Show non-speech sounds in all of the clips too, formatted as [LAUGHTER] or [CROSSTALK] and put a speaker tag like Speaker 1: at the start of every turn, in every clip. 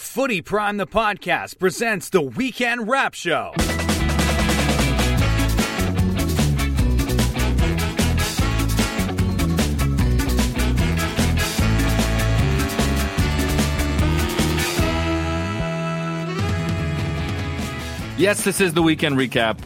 Speaker 1: Footy Prime the podcast presents the Weekend Wrap Show.
Speaker 2: Yes, this is the weekend recap.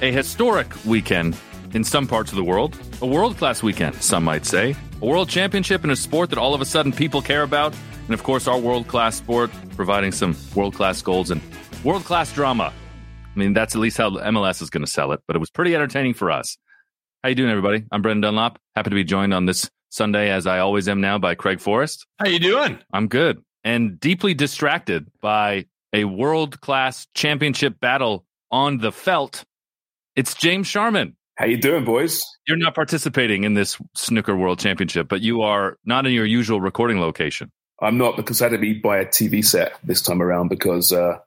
Speaker 2: A historic weekend in some parts of the world. A world class weekend, some might say. A world championship in a sport that all of a sudden people care about. And of course, our world class sport providing some world class goals and world class drama. I mean, that's at least how MLS is going to sell it, but it was pretty entertaining for us. How you doing, everybody? I'm Brendan Dunlop. Happy to be joined on this Sunday, as I always am now, by Craig Forrest.
Speaker 3: How you doing?
Speaker 2: I'm good and deeply distracted by a world class championship battle on the felt. It's James Sharman.
Speaker 3: How you doing, boys?
Speaker 2: You're not participating in this snooker world championship, but you are not in your usual recording location.
Speaker 3: I'm not because I had to be by a TV set this time around because uh,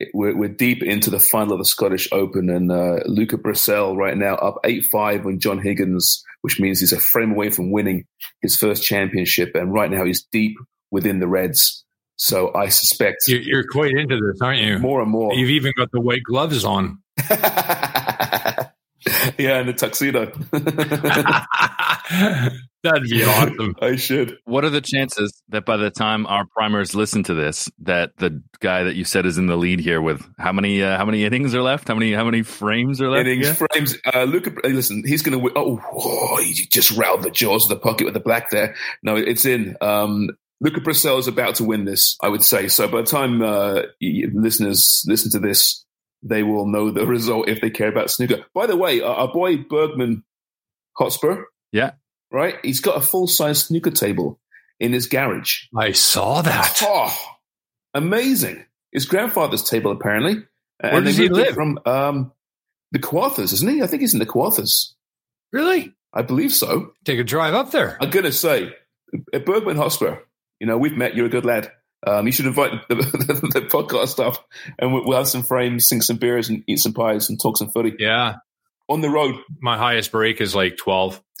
Speaker 3: it- we're, we're deep into the final of the Scottish Open and uh, Luca Brecel right now up 8-5 on John Higgins, which means he's a frame away from winning his first championship. And right now he's deep within the Reds. So I suspect
Speaker 4: You're, you're quite into this, aren't you?
Speaker 3: more and more.
Speaker 4: You've even got the white gloves on. [LAUGHS] [LAUGHS]
Speaker 3: yeah, and the tuxedo. [LAUGHS]
Speaker 4: That'd be awesome. [LAUGHS]
Speaker 3: I should.
Speaker 2: What are the chances that by the time our primers listen to this, that the guy that you said is in the lead here with how many uh, how many innings are left? How many how many frames are left?
Speaker 3: innings,
Speaker 2: Yeah?
Speaker 3: frames. Uh, Luca, listen, he's going to. Oh, oh, he just routed the jaws of the pocket with the black there. No, it's in. Um, Luca Brecel is about to win this, I would say. So by the time uh, listeners listen to this, they will know the [LAUGHS] result if they care about snooker. By the way, our, our boy Bergman Hotspur,
Speaker 2: Yeah.
Speaker 3: Right? He's got a full size snooker table in his garage.
Speaker 4: I saw that.
Speaker 3: Oh, amazing! His grandfather's table, apparently.
Speaker 4: Where
Speaker 3: And
Speaker 4: does he live?
Speaker 3: From um, the Kawarthas, isn't he? I think he's in the Kawarthas.
Speaker 4: Really?
Speaker 3: I believe so.
Speaker 4: Take a drive up there.
Speaker 3: I'm going to say, at Bergman Hotspur, you know, we've met. You're a good lad. Um, you should invite the, [LAUGHS] the, the podcast up and we'll, we'll have some frames, sing some beers, and eat some pies and talk some footy
Speaker 4: Yeah.
Speaker 3: On the road.
Speaker 4: My highest break is like 12. [LAUGHS]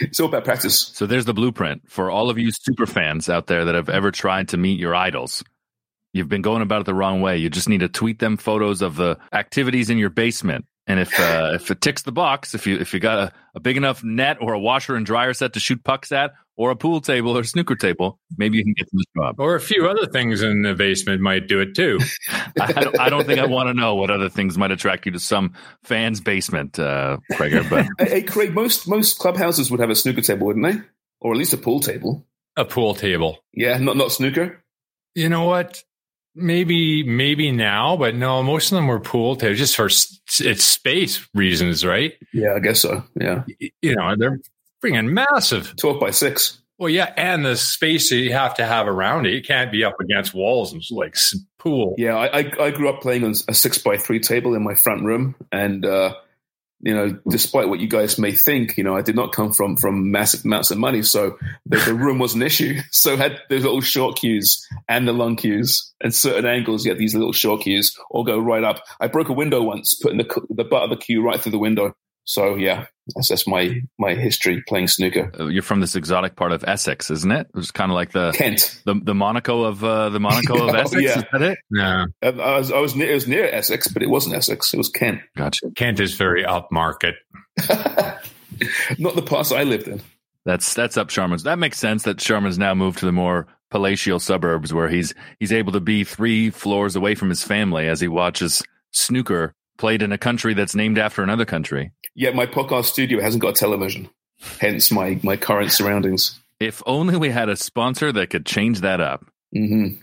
Speaker 3: it's all about practice.
Speaker 2: So there's the blueprint for all of you super fans out there that have ever tried to meet your idols. You've been going about it the wrong way. You just need to tweet them photos of the activities in your basement. And if uh, if it ticks the box, if you if you got a, a big enough net or a washer and dryer set to shoot pucks at, or a pool table or snooker table, maybe you can get to this job.
Speaker 4: Or a few other things in the basement might do it too. [LAUGHS]
Speaker 2: I don't, I don't think I want to know what other things might attract you to some fan's basement, uh, Krager. But [LAUGHS]
Speaker 3: Hey, hey, Craig, most most clubhouses would have a snooker table, wouldn't they? Or at least a pool table.
Speaker 4: A pool table.
Speaker 3: Yeah, not not snooker.
Speaker 4: You know what? Maybe, maybe now, but no, most of them were pool tables just for it's space reasons, right?
Speaker 3: Yeah, I guess so. Yeah,
Speaker 4: You know, they're freaking massive.
Speaker 3: twelve by six.
Speaker 4: Well, yeah, and the space that you have to have around it, it can't be up against walls and like pool.
Speaker 3: Yeah, I, I I grew up playing on a six by three table in my front room, and uh, you know, despite what you guys may think, you know, I did not come from from massive amounts of money, so the, the room was an issue. [LAUGHS] So had those little short cues and the long cues, and certain angles. You had these little short cues all go right up. I broke a window once, putting the the butt of the cue right through the window. So yeah, that's that's my my history playing snooker.
Speaker 2: uh, you're from this exotic part of Essex, isn't it? It's kind of like the
Speaker 3: Kent.
Speaker 2: the, the Monaco of uh, the Monaco of [LAUGHS]
Speaker 3: Oh,
Speaker 2: Essex.
Speaker 3: yeah.
Speaker 2: Is that it?
Speaker 4: Yeah.
Speaker 3: I, I was I was near, it was near Essex, but it wasn't Essex. It was Kent.
Speaker 2: Gotcha.
Speaker 4: Kent is very upmarket. [LAUGHS]
Speaker 3: Not the parts I lived in.
Speaker 2: That's that's up Sharman's. That makes sense that Sharman's now moved to the more palatial suburbs where he's he's able to be three floors away from his family as he watches snooker played in a country that's named after another country.
Speaker 3: Yeah, my podcast studio hasn't got a television, hence my my current surroundings.
Speaker 2: If only we had a sponsor that could change that up.
Speaker 3: Mm-hmm.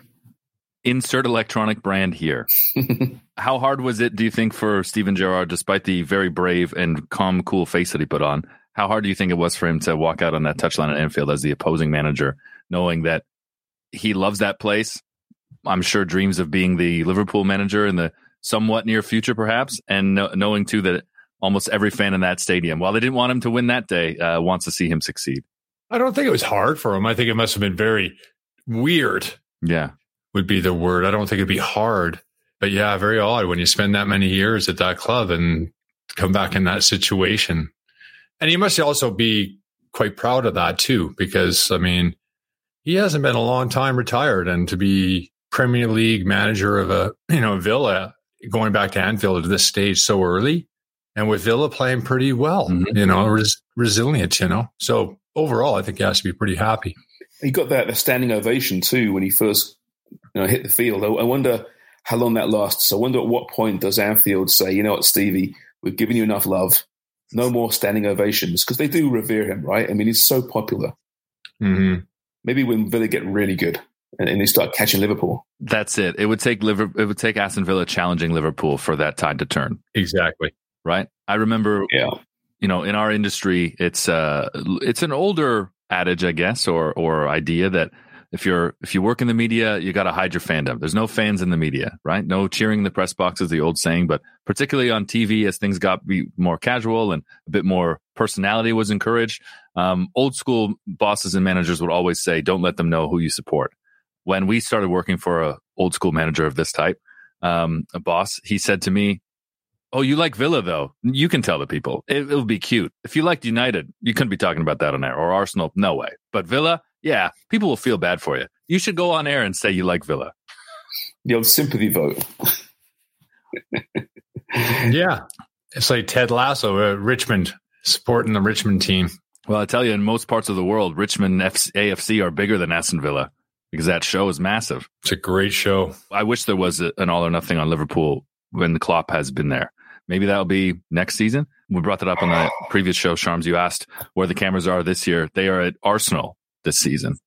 Speaker 2: Insert electronic brand here. [LAUGHS] How hard was it, do you think, for Steven Gerrard, despite the very brave and calm, cool face that he put on? How hard do you think it was for him to walk out on that touchline at Anfield as the opposing manager, knowing that he loves that place? I'm sure dreams of being the Liverpool manager in the somewhat near future, perhaps, and know, knowing too that almost every fan in that stadium, while they didn't want him to win that day, uh, wants to see him succeed.
Speaker 4: I don't think it was hard for him. I think it must have been very weird.
Speaker 2: Yeah,
Speaker 4: would be the word. I don't think it'd be hard, but yeah, very odd when you spend that many years at that club and come back in that situation. And he must also be quite proud of that too, because I mean, he hasn't been a long time retired, and to be Premier League manager of a you know Villa going back to Anfield at this stage so early, and with Villa playing pretty well, mm-hmm. you know, res- resilient, you know. So overall, I think he has to be pretty happy.
Speaker 3: He got that standing ovation too when he first you know hit the field. I, I wonder how long that lasts. I wonder at what point does Anfield say, you know what, Stevie, we've given you enough love. No more standing ovations because they do revere him, right? I mean, he's so popular.
Speaker 4: Mm-hmm.
Speaker 3: Maybe when Villa get really good, and, and they start catching Liverpool.
Speaker 2: That's it. It would take Liverpool. It would take Aston Villa challenging Liverpool for that tide to turn.
Speaker 4: Exactly.
Speaker 2: Right. I remember.
Speaker 3: Yeah.
Speaker 2: You know, in our industry, it's uh, it's an older adage, I guess, or or idea that if you're if you work in the media, you got to hide your fandom. There's no fans in the media, right? No cheering in the press box is the old saying, but particularly on TV, as things got be more casual and a bit more personality was encouraged, um, old school bosses and managers would always say, "Don't let them know who you support." When we started working for a old school manager of this type, um, a boss, he said to me, "Oh, you like Villa though? You can tell the people. It, will be cute. If you liked United, you couldn't be talking about that on air or Arsenal. No way. But Villa, yeah, people will feel bad for you. You should go on air and say you like Villa.
Speaker 3: The old sympathy vote. [LAUGHS]
Speaker 4: yeah, it's like Ted Lasso, uh, Richmond supporting the Richmond team.
Speaker 2: Well, I tell you, in most parts of the world, Richmond AFC are bigger than Aston Villa because that show is massive.
Speaker 4: It's a great show.
Speaker 2: I wish there was an all or nothing on Liverpool when the Klopp has been there. Maybe that'll be next season. We brought that up on the previous show, Sharms. You asked where the cameras are this year. They are at Arsenal this season.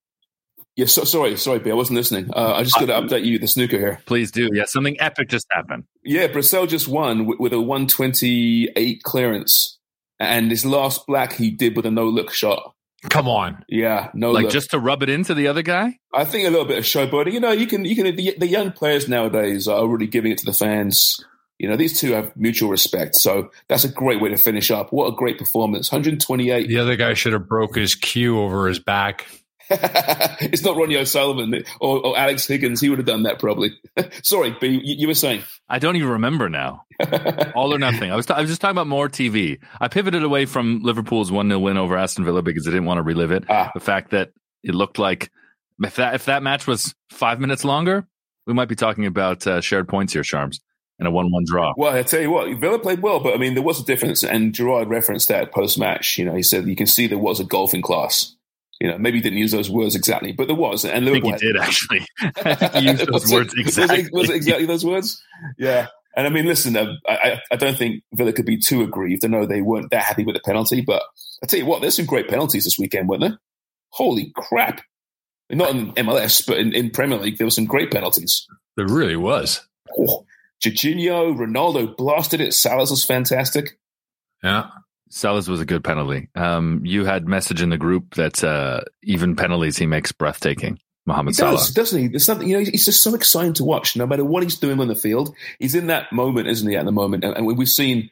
Speaker 3: Yeah, so, sorry, sorry, B, I wasn't listening. Uh, I just got to uh, update you the snooker here.
Speaker 2: Please do. Yeah, something epic just happened.
Speaker 3: Yeah, Brecel just won with, with a 128 clearance. And his last black he did with a no look shot.
Speaker 4: Come on.
Speaker 3: Yeah, no.
Speaker 2: Like
Speaker 3: look.
Speaker 2: just to rub it into the other guy.
Speaker 3: I think a little bit of showboating. You know, you can you can the, the young players nowadays are already giving it to the fans. You know, these two have mutual respect, so that's a great way to finish up. What a great performance! 128.
Speaker 4: The other guy should have broke his cue over his back. [LAUGHS]
Speaker 3: it's not Ronnie O'Sullivan or, or, Alex Higgins. He would have done that probably. [LAUGHS] Sorry, but you, you, were saying.
Speaker 2: I don't even remember now. [LAUGHS] All or nothing. I was, t- I was just talking about more TV. I pivoted away from Liverpool's 1 0 win over Aston Villa because I didn't want to relive it. Ah. The fact that it looked like if that, if that match was five minutes longer, we might be talking about uh, shared points here, Sharms, and a 1 1 draw.
Speaker 3: Well, I tell you what, Villa played well, but I mean, there was a difference. And Gerrard referenced that post match. You know, he said you can see there was a golfing class you know, maybe he didn't use those words exactly, but there was. And
Speaker 2: Liverpool I think he did actually. [LAUGHS] he used those words exactly.
Speaker 3: Was [LAUGHS] it, was it, exactly those words? Yeah. And I mean, listen, uh, I, I don't think Villa could be too aggrieved. I know they weren't that happy with the penalty, but I tell you what, there's some great penalties this weekend, weren't there? Holy crap! Not in MLS, but in, in Premier League, there were some great penalties.
Speaker 4: There really was.
Speaker 3: Oh, Jorginho, Ronaldo blasted it. Salah's was fantastic.
Speaker 4: Yeah.
Speaker 2: Salah's was a good penalty. Um, you had message in the group that uh, even penalties he makes breathtaking. Mohamed
Speaker 3: he does, doesn't he? There's something you know. He's just so exciting to watch. No matter what he's doing on the field, he's in that moment, isn't he? At the moment, and, and we've seen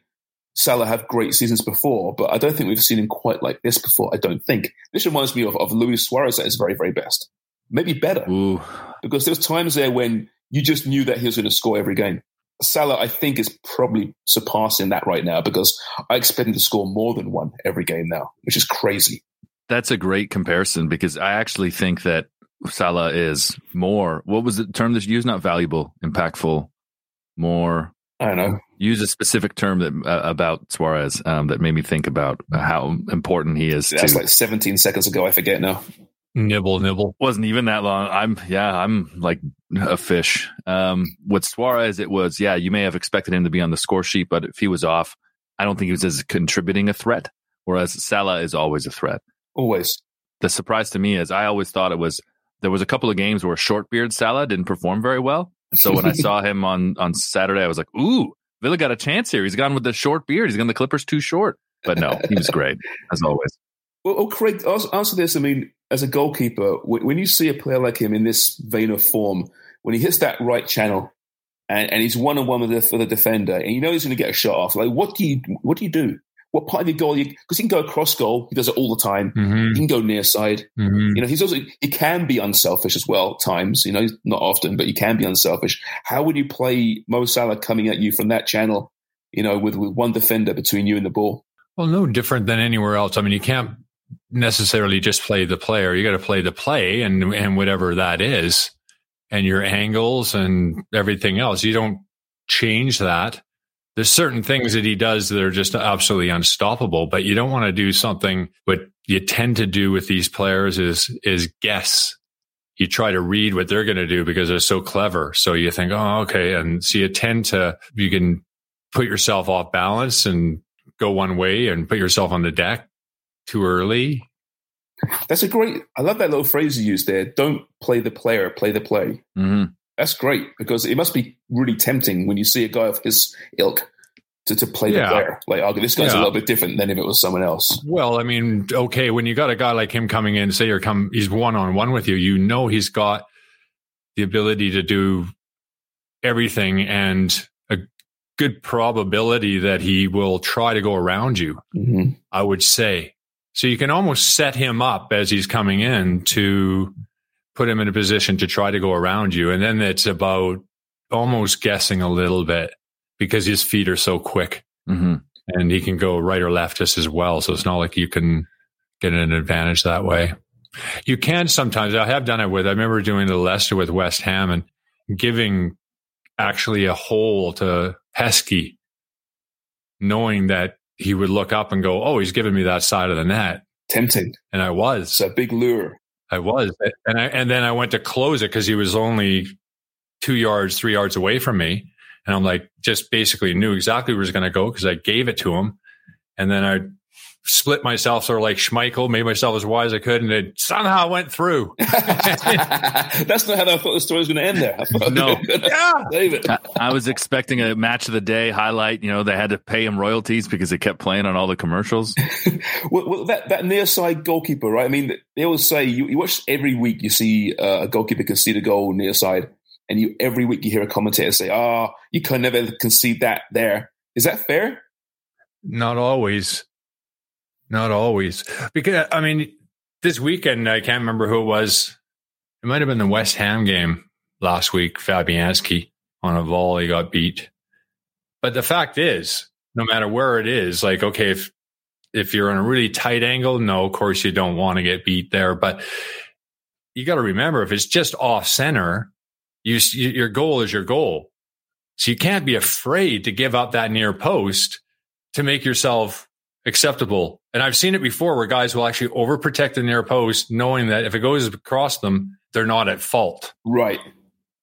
Speaker 3: Salah have great seasons before, but I don't think we've seen him quite like this before. I don't think this reminds me of, of Luis Suarez at his very, very best. Maybe better
Speaker 2: Ooh.
Speaker 3: because there's times there when you just knew that he was going to score every game. Salah, I think, is probably surpassing that right now because I expect him to score more than one every game now, which is crazy.
Speaker 2: That's a great comparison because I actually think that Salah is more. What was the term that you used? Not valuable, impactful, more.
Speaker 3: I don't know.
Speaker 2: Use a specific term that uh, about Suarez um, that made me think about how important he is.
Speaker 3: That's
Speaker 2: to,
Speaker 3: like 17 seconds ago. I forget now.
Speaker 4: Nibble, nibble.
Speaker 2: wasn't even that long. I'm yeah, I'm like a fish. Um, with Suarez, it was yeah. You may have expected him to be on the score sheet, but if he was off, I don't think he was as contributing a threat. Whereas Salah is always a threat.
Speaker 3: Always.
Speaker 2: The surprise to me is I always thought it was there was a couple of games where short beard Salah didn't perform very well. So when I [LAUGHS] saw him on on Saturday, I was like, ooh, Villa got a chance here. He's gone with the short beard. He's gone the Clippers too short. But no, he was great as always. [LAUGHS]
Speaker 3: Well, oh, Craig, answer this. I mean, as a goalkeeper, when you see a player like him in this vein of form, when he hits that right channel and, and he's one on one with the, the defender, and you know he's going to get a shot off, like what do you what do you do? What part of your goal? Because he can go across goal, he does it all the time.
Speaker 4: Mm-hmm.
Speaker 3: He can go near side.
Speaker 4: Mm-hmm.
Speaker 3: You know, he's also he can be unselfish as well. at Times, you know, not often, but he can be unselfish. How would you play Mo Salah coming at you from that channel? You know, with with one defender between you and the ball.
Speaker 4: Well, no different than anywhere else. I mean, you can't necessarily just play the player. You got to play the play and and whatever that is, and your angles and everything else. You don't change that. There's certain things that he does that are just absolutely unstoppable, but you don't want to do something. What you tend to do with these players is is guess. You try to read what they're going to do because they're so clever. So you think, oh, okay, and so you tend to you can put yourself off balance and go one way and put yourself on the deck too early.
Speaker 3: That's a great. I love that little phrase you used there. Don't play the player, play the play.
Speaker 2: Mm-hmm.
Speaker 3: That's great because it must be really tempting when you see a guy of his ilk to, to play
Speaker 4: Yeah.
Speaker 3: the player. Like, okay, this guy's a little bit different than if it was someone else.
Speaker 4: Well, I mean, okay, when you got a guy like him coming in, say you're come, he's one on one with you, you know he's got the ability to do everything and a good probability that he will try to go around you.
Speaker 3: hmm
Speaker 4: I would say. So you can almost set him up as he's coming in to put him in a position to try to go around you. And then it's about almost guessing a little bit because his feet are so quick
Speaker 2: Mm-hmm.
Speaker 4: and he can go right or left just as well. So it's not like you can get an advantage that way. You can sometimes. I have done it with. I remember doing the Leicester with West Ham and giving actually a hole to Heskey, knowing that he would look up and go, "Oh, he's giving me that side of the net,"
Speaker 3: Tempting.
Speaker 4: and I was.
Speaker 3: It's a big lure.
Speaker 4: I was, and I and then I went to close it because he was only two yards, three yards away from me, and I'm like, just basically knew exactly where he was going to go because I gave it to him, and then I split myself sort of like Schmeichel, made myself as wide as I could, and it somehow went through. [LAUGHS] [LAUGHS]
Speaker 3: That's not how I thought the story was going to end there. I
Speaker 2: No. [LAUGHS]
Speaker 3: they
Speaker 4: Yeah.
Speaker 2: I, I was expecting a match of the day highlight. You know, they had to pay him royalties because it kept playing on all the commercials.
Speaker 3: Well, well, that that near side goalkeeper, right? I mean, they always say you, you watch every week. You see uh, a goalkeeper concede a goal near side, and you every week you hear a commentator say, oh, you can never concede that there. Is that fair?
Speaker 4: Not always. Not always. Because, I mean, this weekend, I can't remember who it was. It might have been the West Ham game last week. Fabianski on a volley got beat. But the fact is, no matter where it is, like, okay, if, if you're in a really tight angle, no, of course you don't want to get beat there. But you got to remember, if it's just off center, you, your goal is your goal. So you can't be afraid to give up that near post to make yourself acceptable. And I've seen it before where guys will actually overprotect the near post, knowing that if it goes across them, they're not at fault,
Speaker 3: Right.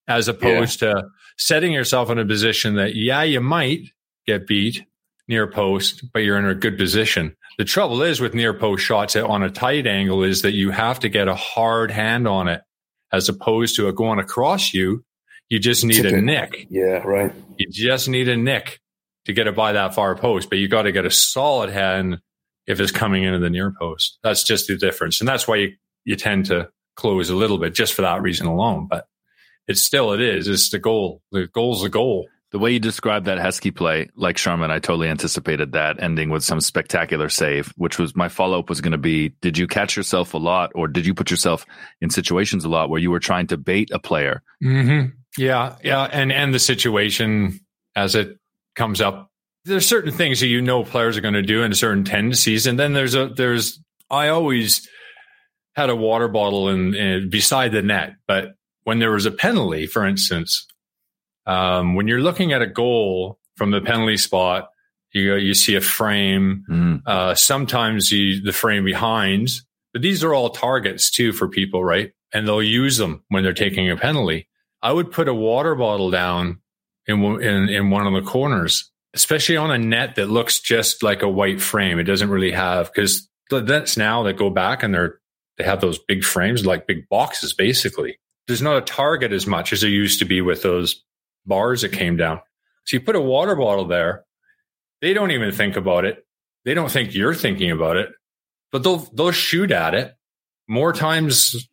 Speaker 4: as opposed to setting yourself in a position that, yeah, you might get beat near post, but you're in a good position. The trouble is with near post shots on a tight angle is that you have to get a hard hand on it as opposed to it going across you. You just need
Speaker 3: Tip
Speaker 4: a
Speaker 3: it.
Speaker 4: nick.
Speaker 3: Yeah. Right.
Speaker 4: You just need a nick to get it by that far post, but you got to get a solid hand if it's coming into the near post. That's just the difference. And that's why you, you tend to close a little bit just for that reason alone. But it's still, it is. It's the goal. The goal's the goal.
Speaker 2: The way you described that Heskey play, like Sharman, I totally anticipated that ending with some spectacular save, which was my follow up was going to be Did you catch yourself a lot or did you put yourself in situations a lot where you were trying to bait a player?
Speaker 4: Mm-hmm. Yeah. Yeah. And, and the situation as it comes up, there's certain things that you know players are going to do and certain tendencies. And then there's a, there's, I always had a water bottle in, in beside the net, but when there was a penalty, for instance, um, when you're looking at a goal from the penalty spot. You you see a frame.
Speaker 2: Mm.
Speaker 4: Uh, sometimes you, the frame behind, but these are all targets too for people, right? And they'll use them when they're taking a penalty. I would put a water bottle down in in in one of the corners, especially on a net that looks just like a white frame. It doesn't really have because the nets now that go back and they're they have those big frames like big boxes basically. There's not a target as much as there used to be with those bars that came down. So you put a water bottle there, they don't even think about it. They don't think you're thinking about it, but they'll they'll shoot at it more times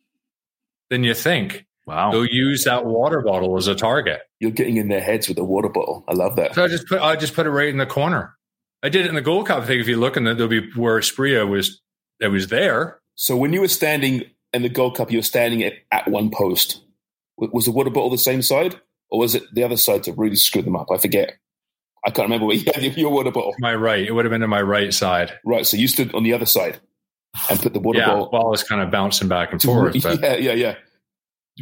Speaker 4: than you think.
Speaker 2: Wow.
Speaker 4: They'll use that water bottle as a target.
Speaker 3: You're getting in their heads with the water bottle. I love that.
Speaker 4: So I just put I just put it right in the corner. I did it in the Gold Cup thing. If you look, and there'll be where Spria was. It was there.
Speaker 3: So when you were standing in the Gold Cup, you were standing at, at one post. W- Was the water bottle the same side, or was it the other side to really screw them up? I forget. I can't remember where you had your water bottle.
Speaker 4: My right. It would have been to my right side.
Speaker 3: Right, so you stood on the other side and put the water
Speaker 4: yeah.
Speaker 3: bottle.
Speaker 4: Well, I was kind of bouncing back and
Speaker 3: to
Speaker 4: forth. [LAUGHS] But
Speaker 3: yeah, yeah, yeah.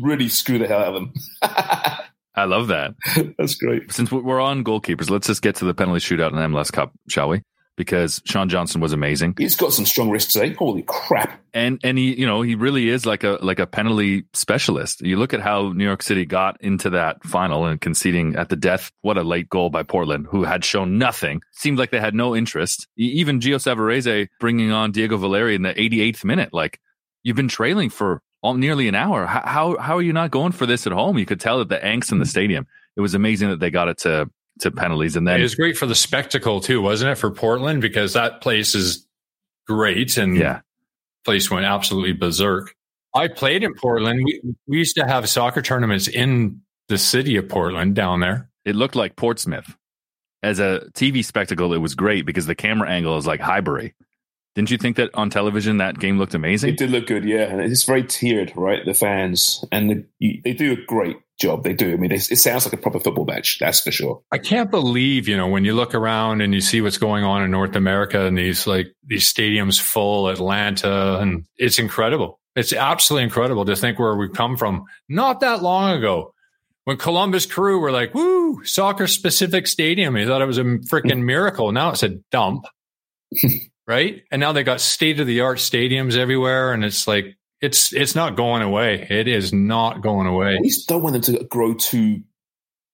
Speaker 3: Really screw the hell out of them.
Speaker 2: I love that. [LAUGHS]
Speaker 3: That's great.
Speaker 2: Since we're on goalkeepers, let's just get to the penalty shootout in MLS Cup, shall we? Because Sean Johnson was amazing.
Speaker 3: He's got some strong wrists today. Holy crap!
Speaker 2: and and he you know he really is like a like a penalty specialist you look at how new york city got into that final and conceding at the death what a late goal by portland who had shown nothing seemed like they had no interest even gio savarese bringing on diego valeri in the 88th minute like you've been trailing for nearly an hour how, how how are you not going for this at home you could tell that the angst in the stadium it was amazing that they got it to to penalties and then
Speaker 4: it was great for the spectacle too, wasn't it, for Portland? Because that place is great and
Speaker 2: yeah
Speaker 4: place went absolutely berserk. I played in Portland. We, we used to have soccer tournaments in the city of Portland down there.
Speaker 2: it looked like portsmouth as a tv spectacle it was great because the camera angle is like highbury didn't you think that on television that game looked amazing
Speaker 3: It did look good, yeah. And it's very tiered, right? The fans and the, you, they do a great job. They do. I mean, it, it sounds like a proper football match. That's for sure.
Speaker 4: I can't believe, you know, when you look around and you see what's going on in North America and these like these stadiums full, Atlanta, and it's incredible. It's absolutely incredible to think where we've come from not that long ago. When Columbus Crew were like, woo, soccer specific stadium. You thought it was a freaking [LAUGHS] miracle. Now it's a dump. [LAUGHS] right? And now they got state of the art stadiums everywhere. And it's like, it's, it's not going away. It is not going away.
Speaker 3: We just don't want them to grow too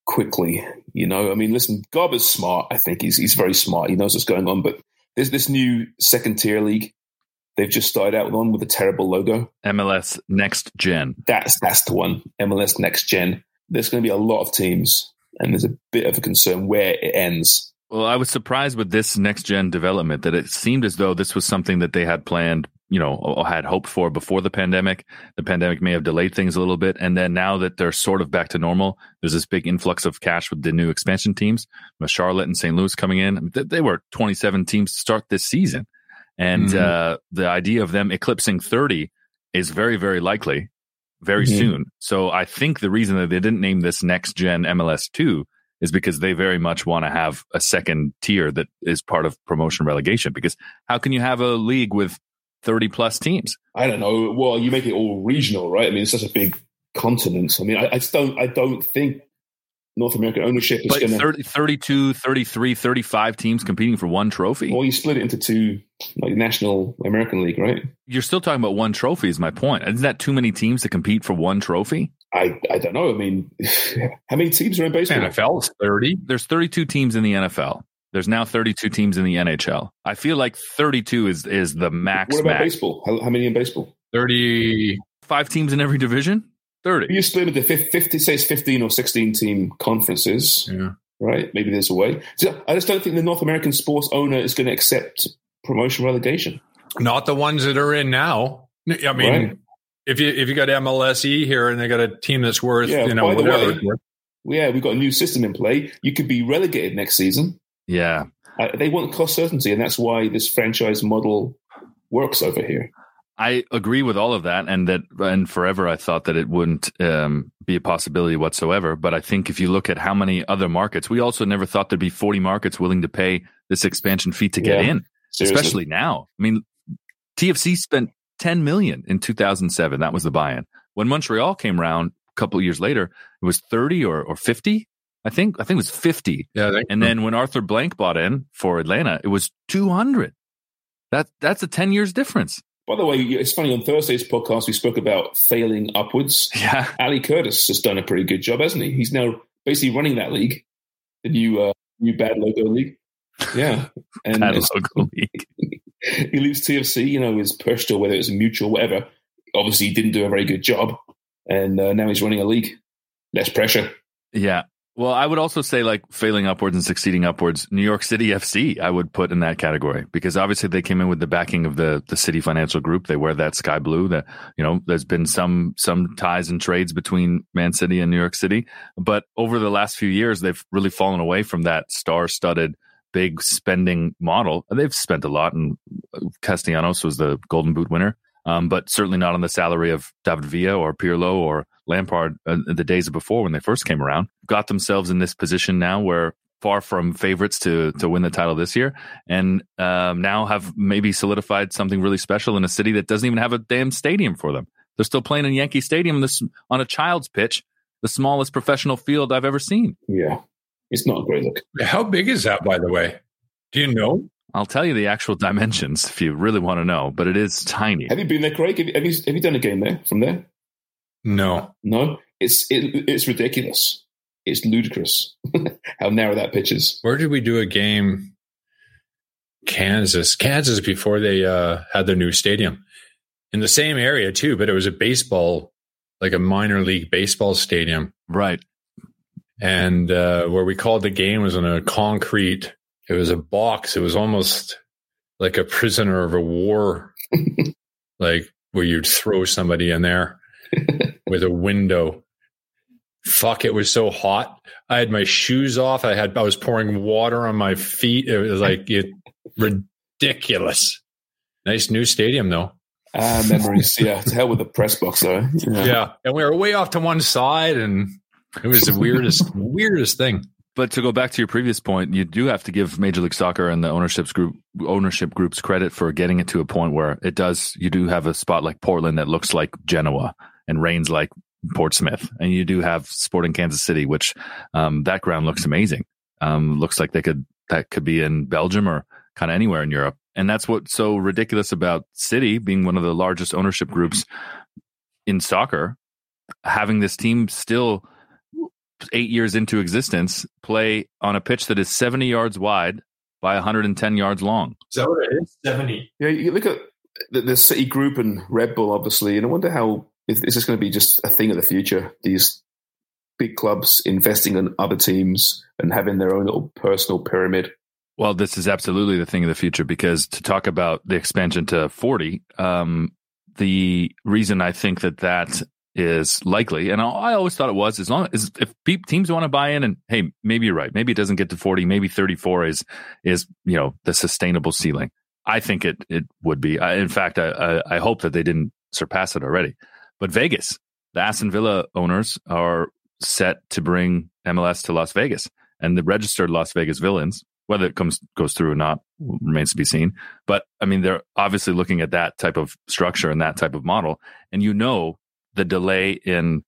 Speaker 3: quickly. You know, I mean, listen, Garber's smart. I think he's he's very smart. He knows what's going on. But there's this new second tier league. They've just started out on with a terrible logo.
Speaker 2: mls next gen
Speaker 3: That's that's the one. MLS Next Gen. There's going to be a lot of teams, and there's a bit of a concern where it ends.
Speaker 2: Well, I was surprised with this next gen development that it seemed as though this was something that they had planned, you know, or had hoped for before the pandemic. The pandemic may have delayed things a little bit. And then now that they're sort of back to normal, there's this big influx of cash with the new expansion teams, with Charlotte and St. Louis coming in. They- were 27 teams to start this season. And
Speaker 4: Mhm.
Speaker 2: uh, the idea of them eclipsing 30 is very, very likely very
Speaker 3: Mhm.
Speaker 2: soon. So I think the reason that they didn't name this next gen MLS 2 is because they very much want to have a second tier that is part of promotion relegation. Because how can you have a league with 30 plus teams?
Speaker 3: I don't know. Well, you make it all regional, right? I mean, it's such a big continent. I mean, I, I just don't. I don't think North American ownership is going to.
Speaker 2: 30, 32, 33, 35 teams competing for one trophy.
Speaker 3: Well, you split it into two, like National American League, right?
Speaker 2: You're still talking about one trophy, is my point. Isn't that too many teams to compete for one trophy?
Speaker 3: I, I don't know. I mean, [LAUGHS] how many teams are in baseball?
Speaker 4: NFL is 30.
Speaker 2: There's 32 teams in the NFL. There's now 32 teams in the NHL. I feel like 32 is is the max.
Speaker 3: What about
Speaker 2: max.
Speaker 3: baseball? How, how many in baseball?
Speaker 2: 35 teams in every division. 30.
Speaker 3: You split into fif- 50, say it's 15 or 16 team conferences,
Speaker 4: Yeah.
Speaker 3: right? Maybe there's a way. So I just don't think the North American sports owner is going to accept promotion relegation.
Speaker 4: Not the ones that are in now. I mean,
Speaker 3: Right.
Speaker 4: If you if you got MLSE here and they got a team that's worth
Speaker 3: Yeah,
Speaker 4: you know
Speaker 3: by the
Speaker 4: whatever,
Speaker 3: way- Yeah, we've got a new system in play. You could be relegated next season.
Speaker 2: Yeah.
Speaker 3: Uh, they want cost certainty, and that's why this franchise model works over here.
Speaker 2: I agree with all of that, and that, and forever I thought that it wouldn't um, be a possibility whatsoever. But I think if you look at how many other markets, we also never thought there'd be 40 markets willing to pay this expansion fee to get
Speaker 3: Yeah,
Speaker 2: in,
Speaker 3: Seriously.
Speaker 2: especially now. I mean, TFC spent 10 million in 2007. That was the buy-in. When Montreal came around a couple of years later, it was 30 or, or 50. I think I think it was 50.
Speaker 4: Yeah,
Speaker 2: And then when Arthur Blank bought in for Atlanta, it was 200. That that's a 10 years difference.
Speaker 3: By the way, it's funny on Thursday's podcast we spoke about failing upwards. [LAUGHS]
Speaker 2: Yeah.
Speaker 3: Ali Curtis has done a pretty good job, hasn't he? He's now basically running that league, the new uh, new bad logo league. Yeah, [LAUGHS] and
Speaker 2: Bad logo league.
Speaker 3: He leaves TFC, you know, his pushed or whether it's mutual, whatever. Obviously, he didn't do a very good job, and uh, now he's running a league. Less pressure.
Speaker 2: Yeah. Well, I would also say like failing upwards and succeeding upwards. New York City FC, I would put in that category because obviously they came in with the backing of the the City Financial Group. They wear that sky blue. That you know, there's been some some ties and trades between Man City and New York City, but over the last few years, they've really fallen away from that star-studded big spending model. They've spent a lot, and Castellanos was the Golden Boot winner. Um, but certainly not on the salary of David Villa or Pirlo or Lampard uh, the days before when they first came around. Got themselves in this position now where far from favorites to to win the title this year, and um, now have maybe solidified something really special in a city that doesn't even have a damn stadium for them. They're still playing in Yankee Stadium this on a child's pitch, the smallest professional field I've ever seen.
Speaker 3: Yeah, it's not a great look.
Speaker 4: how big is that, by the way? Do you know?
Speaker 2: I'll tell you the actual dimensions if you really want to know, but it is tiny.
Speaker 3: Have you been there, Craig? Have you, have you, have you done a game there from there?
Speaker 4: No.
Speaker 3: No, it's it, it's ridiculous. It's ludicrous [LAUGHS] how narrow that pitch is.
Speaker 4: Where did we do a game? Kansas, Kansas before they uh, had their new stadium in the same area too, but it was a baseball, like a minor league baseball stadium,
Speaker 2: Right.
Speaker 4: And uh, where we called the game was on a concrete. It was a box. It was almost like a prisoner of a war, [LAUGHS] like where you'd throw somebody in there [LAUGHS] with a window. Fuck! It was so hot. I had my shoes off. I had I was pouring water on my feet. It was like it ridiculous. Nice new stadium though.
Speaker 3: Ah, memories. [LAUGHS] yeah, to hell with the press box though. Yeah.
Speaker 4: Yeah, and we were way off to one side, and it was the weirdest, [LAUGHS] weirdest thing.
Speaker 2: But to go back to your previous point, you do have to give Major League Soccer and the ownership group ownership groups credit for getting it to a point where it does. You do have a spot like Portland that looks like Genoa and rains like Portsmouth, and you do have Sporting Kansas City, which um, that ground looks amazing. Um, looks like they could that could be in Belgium or kind of anywhere in Europe, and that's what's so ridiculous about City being one of the largest ownership groups in soccer, having this team still eight years into existence play on a pitch that is 70 yards wide by 110 yards long.
Speaker 4: Is that what it is? Seventy.
Speaker 3: Yeah, you look at the, the City Group and Red Bull, obviously, and I wonder how is, is this going to be just a thing of the future? These big clubs investing in other teams and having their own little personal pyramid.
Speaker 2: Well, this is absolutely the thing of the future because to talk about the expansion to 40, um, the reason I think that that is likely, and I, always thought it was, as long as if teams want to buy in, and hey, maybe you're right, maybe it doesn't get to 40, maybe 34 is is you know the sustainable ceiling. I think it it would be. I, in fact, I, I I hope that they didn't surpass it already. But Vegas, the Aston Villa owners are set to bring MLS to Las Vegas, and the registered Las Vegas villains, whether it comes goes through or not, remains to be seen. But I mean, they're obviously looking at that type of structure and that type of model, and you know the delay in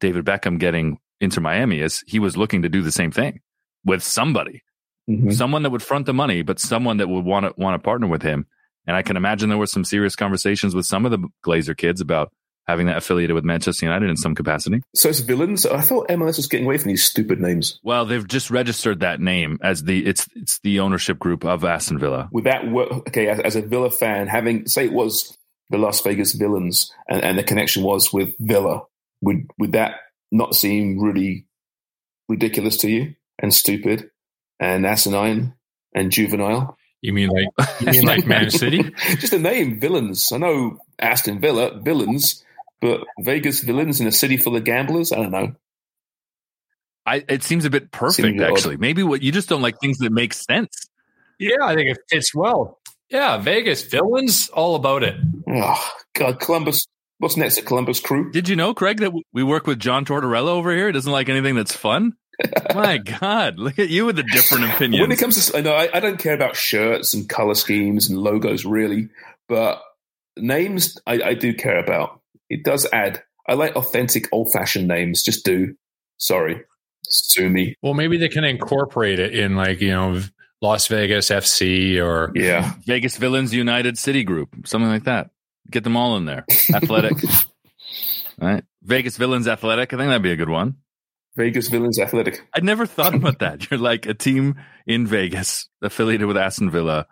Speaker 2: David Beckham getting into Miami is he was looking to do the same thing with somebody, mm-hmm. someone that would front the money, but someone that would want to want to partner with him. And I can imagine there were some serious conversations with some of the Glazer kids about having that affiliated with Manchester United in some capacity.
Speaker 3: So it's villains. I thought MLS was getting away from these stupid names.
Speaker 2: Well, they've just registered that name as the it's it's the ownership group of Aston Villa.
Speaker 3: Would that work? Okay, as, as a Villa fan, having say it was the Las Vegas Villains and, and the connection was with Villa, would would that not seem really ridiculous to you and stupid and asinine and juvenile?
Speaker 4: You mean like you mean [LAUGHS] like Man [LAUGHS] City?
Speaker 3: Just a name, villains. I know Aston Villa, villains, but Vegas villains in a city full of gamblers. I don't know.
Speaker 2: I it seems a bit perfect
Speaker 3: Seems odd.
Speaker 2: actually. Maybe what you just don't like things that make sense.
Speaker 4: Yeah, I think it fits well. Yeah, Vegas villains, all about it.
Speaker 3: Oh God, Columbus. What's next at Columbus Crew?
Speaker 2: Did you know, Craig, that we work with John Tortorella over here? He doesn't like anything that's fun. [LAUGHS] My God, look at you with the different opinion.
Speaker 3: When it comes to, I know I, I don't care about shirts and color schemes and logos really, but names I, I do care about. It does add. I like authentic, old-fashioned names. Just do. Sorry. Sue me.
Speaker 4: Well, maybe they can incorporate it in like you know Las Vegas FC or
Speaker 3: Yeah.
Speaker 2: Vegas Villains United City Group, something like that. Get them all in there. Athletic. [LAUGHS] All right. Vegas Villains Athletic. I think that'd be a good one.
Speaker 3: Vegas Villains Athletic.
Speaker 2: I'd never thought about that. You're like a team in Vegas affiliated with Aston Villa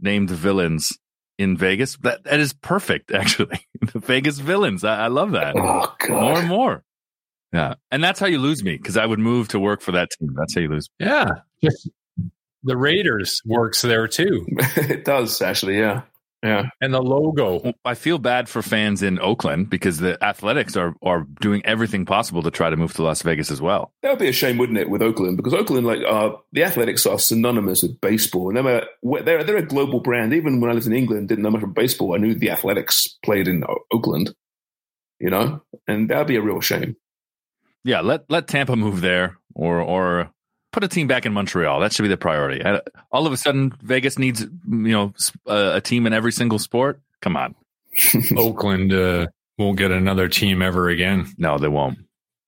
Speaker 2: named Villains in Vegas. That that is perfect, actually. [LAUGHS] the Vegas Villains. I, I love that.
Speaker 3: Oh
Speaker 2: More and more. Yeah. And that's how you lose me because I would move to work for that team. That's how you lose.
Speaker 4: yeah. The Raiders works there too, [LAUGHS]
Speaker 3: it does actually. Yeah. Yeah.
Speaker 4: and the logo.
Speaker 2: I feel bad for fans in Oakland because the Athletics are are doing everything possible to try to move to Las Vegas as well.
Speaker 3: That would be a shame, wouldn't it, with Oakland? Because Oakland, like, uh, the Athletics are synonymous with baseball, and they're a, they're they're a global brand. Even when I lived in England, didn't know much about baseball. I knew the Athletics played in Oakland, you know, and that'd be a real shame.
Speaker 2: Yeah, let let Tampa move there or or put a team back in Montreal. That should be the priority. All of a sudden, Vegas needs you know s- a, a team in every single sport. Come on, [LAUGHS]
Speaker 4: Oakland uh, won't get another team ever again
Speaker 2: no, they won't.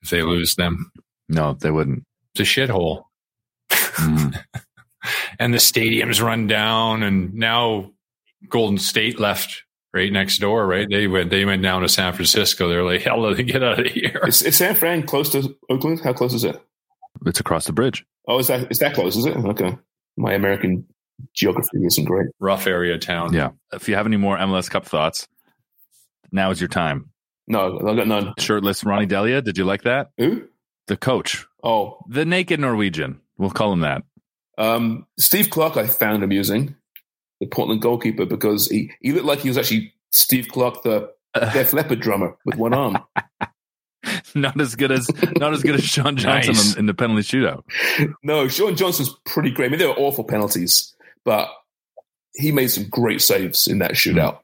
Speaker 4: if they lose them.
Speaker 2: No, they wouldn't.
Speaker 4: It's a shithole.
Speaker 2: Mhm. [LAUGHS]
Speaker 4: and the stadium's run down and now golden state left right next door right they went they went down to san francisco they're like hell let [LAUGHS] get out of here
Speaker 3: is, is San Fran close to Oakland? How close is it?
Speaker 2: It's across the bridge.
Speaker 3: Oh, is that is that close? Is it okay? My American geography isn't great.
Speaker 4: rough area town
Speaker 2: Yeah. If you have any more MLS Cup thoughts, now is your time.
Speaker 3: No, I got none.
Speaker 2: Shirtless Ronny Deila. Did you like that?
Speaker 3: Who?
Speaker 2: The coach,
Speaker 3: Oh,
Speaker 2: the naked Norwegian. We'll call him that.
Speaker 3: Um, Steve Clark, I found amusing, the Portland goalkeeper, because he, he looked like he was actually Steve Clark, the [LAUGHS] Def Leppard drummer with one arm. [LAUGHS]
Speaker 2: not as good as not as good as Sean Johnson
Speaker 4: Nice.
Speaker 2: in, in the penalty shootout.
Speaker 3: no, Sean Johnson's pretty great. I mean, they were awful penalties, but he made some great saves in that shootout.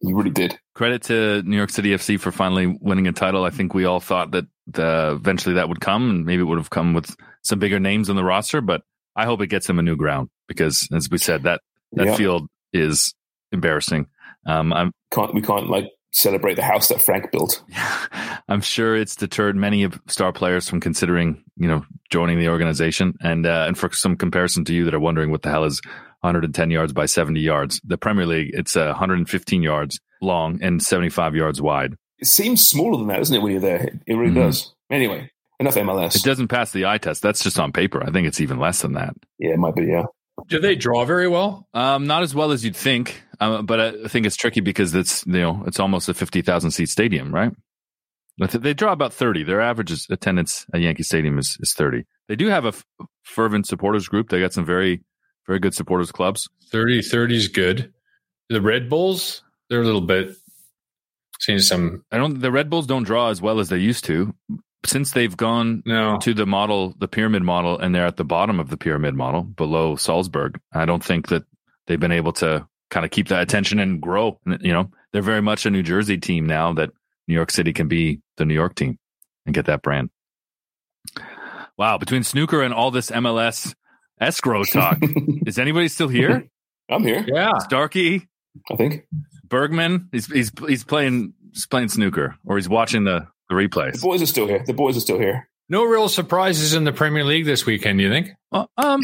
Speaker 3: He really did.
Speaker 2: Credit to New York City FC for finally winning a title. I think we all thought that the, eventually that would come, and maybe it would have come with some bigger names on the roster. But I hope it gets them a new ground because, as we said, that that
Speaker 3: Yeah.
Speaker 2: field is embarrassing. Um, I'm
Speaker 3: Can't we can't like celebrate the house that Frank built? [LAUGHS]
Speaker 2: I'm sure it's deterred many of star players from considering, you know, joining the organization. And uh, and for some comparison to you that are wondering what the hell is 110 yards by 70 yards, the Premier League it's uh, 115 yards long and 75 yards wide.
Speaker 3: It seems smaller than that, doesn't it? When you're there, it really
Speaker 2: Mhm.
Speaker 3: does. Anyway, enough MLS.
Speaker 2: It doesn't pass the eye test. That's just on paper. I think it's even less than that.
Speaker 3: Yeah, it might be. Yeah.
Speaker 4: do they draw very well
Speaker 2: Um, not as well as you'd think, um, but I think it's tricky because it's you know it's almost a 50,000 seat stadium, right? They draw about 30. Their average attendance at Yankee Stadium is, is 30. They do have a f- fervent supporters group. They got some very very good supporters clubs.
Speaker 4: 30 30 is good the red bulls they're a little bit seeing some
Speaker 2: I don't. The Red Bulls don't draw as well as they used to since they've gone
Speaker 4: no
Speaker 2: to the model, the pyramid model, and they're at the bottom of the pyramid model below Salzburg. I don't think that they've been able to kind of keep that attention and grow. You know, they're very much a New Jersey team now that New York City can be the New York team and get that brand. Wow, between snooker and all this MLS escrow talk, [LAUGHS] is anybody still here?
Speaker 3: I'm here.
Speaker 4: yeah
Speaker 2: Starkey,
Speaker 3: I think
Speaker 2: Bergman, he's he's he's playing he's playing snooker or he's watching the, the replays.
Speaker 3: the boys are still here. The boys are still here.
Speaker 4: no real surprises in the premier league this weekend do you think
Speaker 2: Well, um,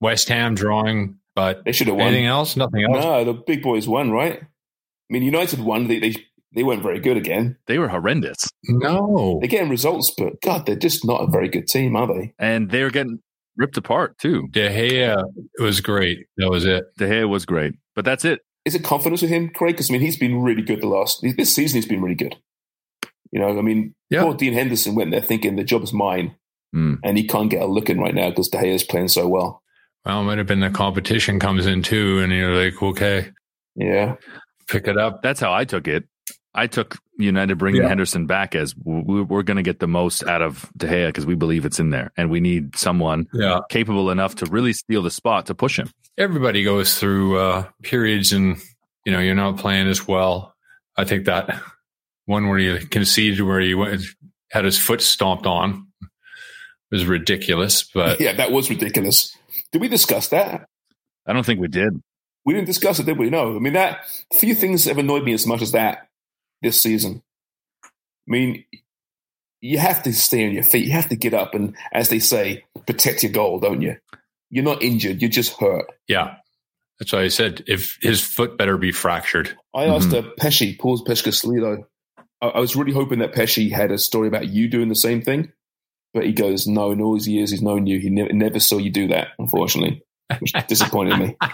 Speaker 4: west ham drawing but
Speaker 3: They should have won.
Speaker 4: anything else nothing else
Speaker 3: No, the big boys won, right? I mean, United won. They they they weren't very good again.
Speaker 2: they were horrendous.
Speaker 4: no
Speaker 3: They're getting results, but God, they're just not a very good team, are they?
Speaker 2: and they're getting ripped apart too.
Speaker 4: De Gea was great. That was it.
Speaker 2: De Gea was great, but that's it.
Speaker 3: Is it confidence with him, Craig? Because I mean, he's been really good the last this season. He's been really good. You know, I mean,
Speaker 4: Yeah.
Speaker 3: poor Dean Henderson went there thinking the job's mine,
Speaker 2: Mm.
Speaker 3: and he can't get a look in right now because De Gea is playing so well.
Speaker 4: Well, it might have been the competition comes in too, and you're like, okay,
Speaker 3: Yeah,
Speaker 4: pick it up.
Speaker 2: That's how I took it. I took United bringing
Speaker 4: Yeah.
Speaker 2: Henderson back as we- we're going to get the most out of De Gea because we believe it's in there, and we need someone
Speaker 4: Yeah,
Speaker 2: capable enough to really steal the spot to push him.
Speaker 4: everybody goes through uh, periods, and you know, you're not playing as well. I think that one where he conceded, where he went, had his foot stomped on, was ridiculous. But [LAUGHS]
Speaker 3: yeah, that was ridiculous. Did we discuss that?
Speaker 2: I don't think we did.
Speaker 3: We didn't discuss it, did we? No. I mean, that few things have annoyed me as much as that this season. I mean, you have to stay on your feet. You have to get up and, as they say, protect your goal, don't you? You're not injured. You're just hurt.
Speaker 4: Yeah. That's why I said if his foot better be fractured.
Speaker 3: I asked mm-hmm. uh, Paul Peschisolido, I, I was really hoping that Pesce had a story about you doing the same thing. But he goes, no, in all his years he's known you, he ne- never saw you do that, unfortunately, which disappointed me. [LAUGHS]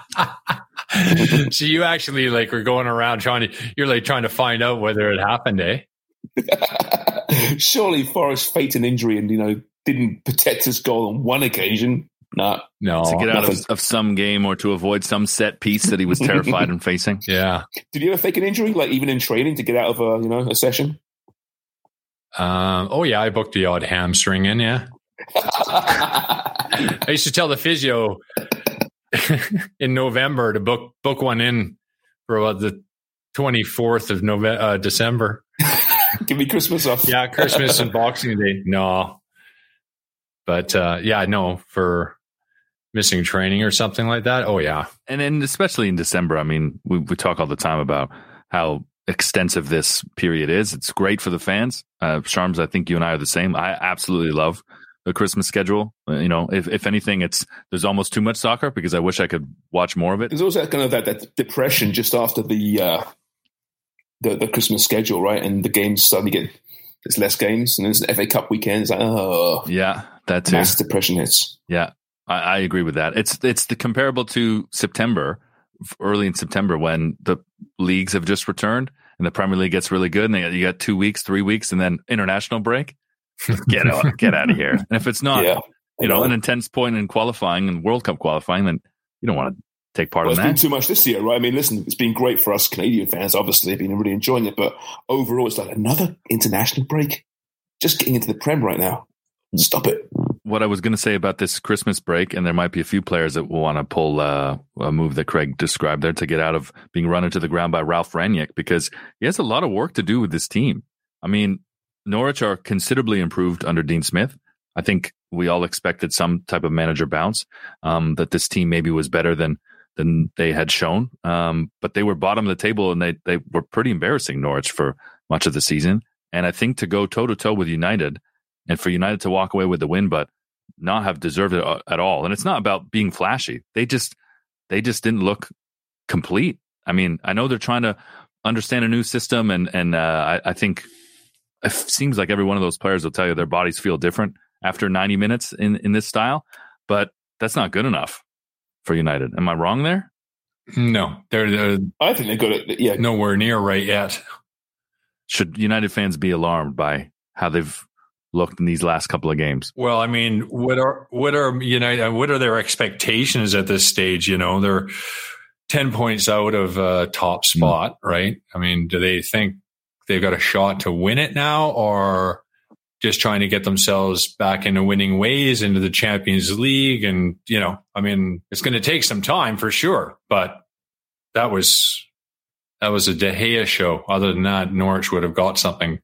Speaker 3: [LAUGHS]
Speaker 4: so you actually like were going around trying to, you're like trying to find out whether it happened, eh? [LAUGHS]
Speaker 3: Surely Forrest faked an injury and, you know, didn't protect his goal on one occasion. No,
Speaker 4: no.
Speaker 2: To get out of, of, some game or to avoid some set piece that he was terrified in facing.
Speaker 4: Yeah.
Speaker 3: Did you ever fake an injury, like even in training, to get out of a you know a session?
Speaker 4: Um. Oh yeah, I booked the odd hamstring in. Yeah. [LAUGHS] I used to tell the physio [LAUGHS] in November to book book one in for about the twenty fourth of November, uh, December. [LAUGHS]
Speaker 3: Give me Christmas off.
Speaker 4: yeah, Christmas and Boxing Day. No, but uh, yeah, no for missing training or something like that. Oh yeah,
Speaker 2: and then especially in December. I mean, we we talk all the time about how extensive this period is. It's great for the fans. Uh, Sharms, I think you and I are the same. I absolutely love the Christmas schedule. Uh, you know, if if anything, it's there's almost too much soccer because I wish I could watch more of it.
Speaker 3: There's also kind of that, that depression just after the uh, the the Christmas schedule, right? And the games suddenly get there's less games, and there's an FA Cup weekend. It's like oh
Speaker 2: yeah, that too.
Speaker 3: Mass depression hits.
Speaker 2: Yeah, I, I agree with that. It's it's the comparable to September, early in September when the leagues have just returned and the Premier League gets really good, and they, you got two weeks, three weeks, and then international break. [LAUGHS] get out, get out of here. And if it's not, yeah, you know, an intense point in qualifying and World Cup qualifying, then you don't want to take part
Speaker 3: well,
Speaker 2: in
Speaker 3: that. It's been too much this year, right? I mean, listen, it's been great for us Canadian fans. Obviously, I've been really enjoying it, but overall, it's like another international break. Just getting into the Prem right now. Hmm. Stop it
Speaker 2: what I was going to say about this Christmas break, and there might be a few players that will want to pull uh, a move that Craig described there to get out of being run into the ground by Ralf Rangnick because he has a lot of work to do with this team. I mean, Norwich are considerably improved under Dean Smith. I think we all expected some type of manager bounce. Um, that this team maybe was better than than they had shown, um, but they were bottom of the table and they they were pretty embarrassing Norwich for much of the season. And I think to go toe to toe with United and for United to walk away with the win, but not have deserved it uh, at all. And it's not about being flashy. They just they just didn't look complete. I mean, I know they're trying to understand a new system, and and uh, I, I think it seems like every one of those players will tell you their bodies feel different after 90 minutes in in this style, but that's not good enough for United. Am I wrong there?
Speaker 4: No, they're, they're
Speaker 3: I think they're good at yeah,
Speaker 4: nowhere near right yet.
Speaker 2: Should United fans be alarmed by how they've looked in these last couple of games?
Speaker 4: Well, I mean, what are what are United? What are their expectations at this stage? You know, they're ten points out of uh, top hmm. spot, mm. right? I mean, do they think they've got a shot to win it now, or just trying to get themselves back into winning ways into the Champions League? And you know, I mean, it's going to take some time for sure, but that was that was a De Gea show. Other than that, Norwich would have got something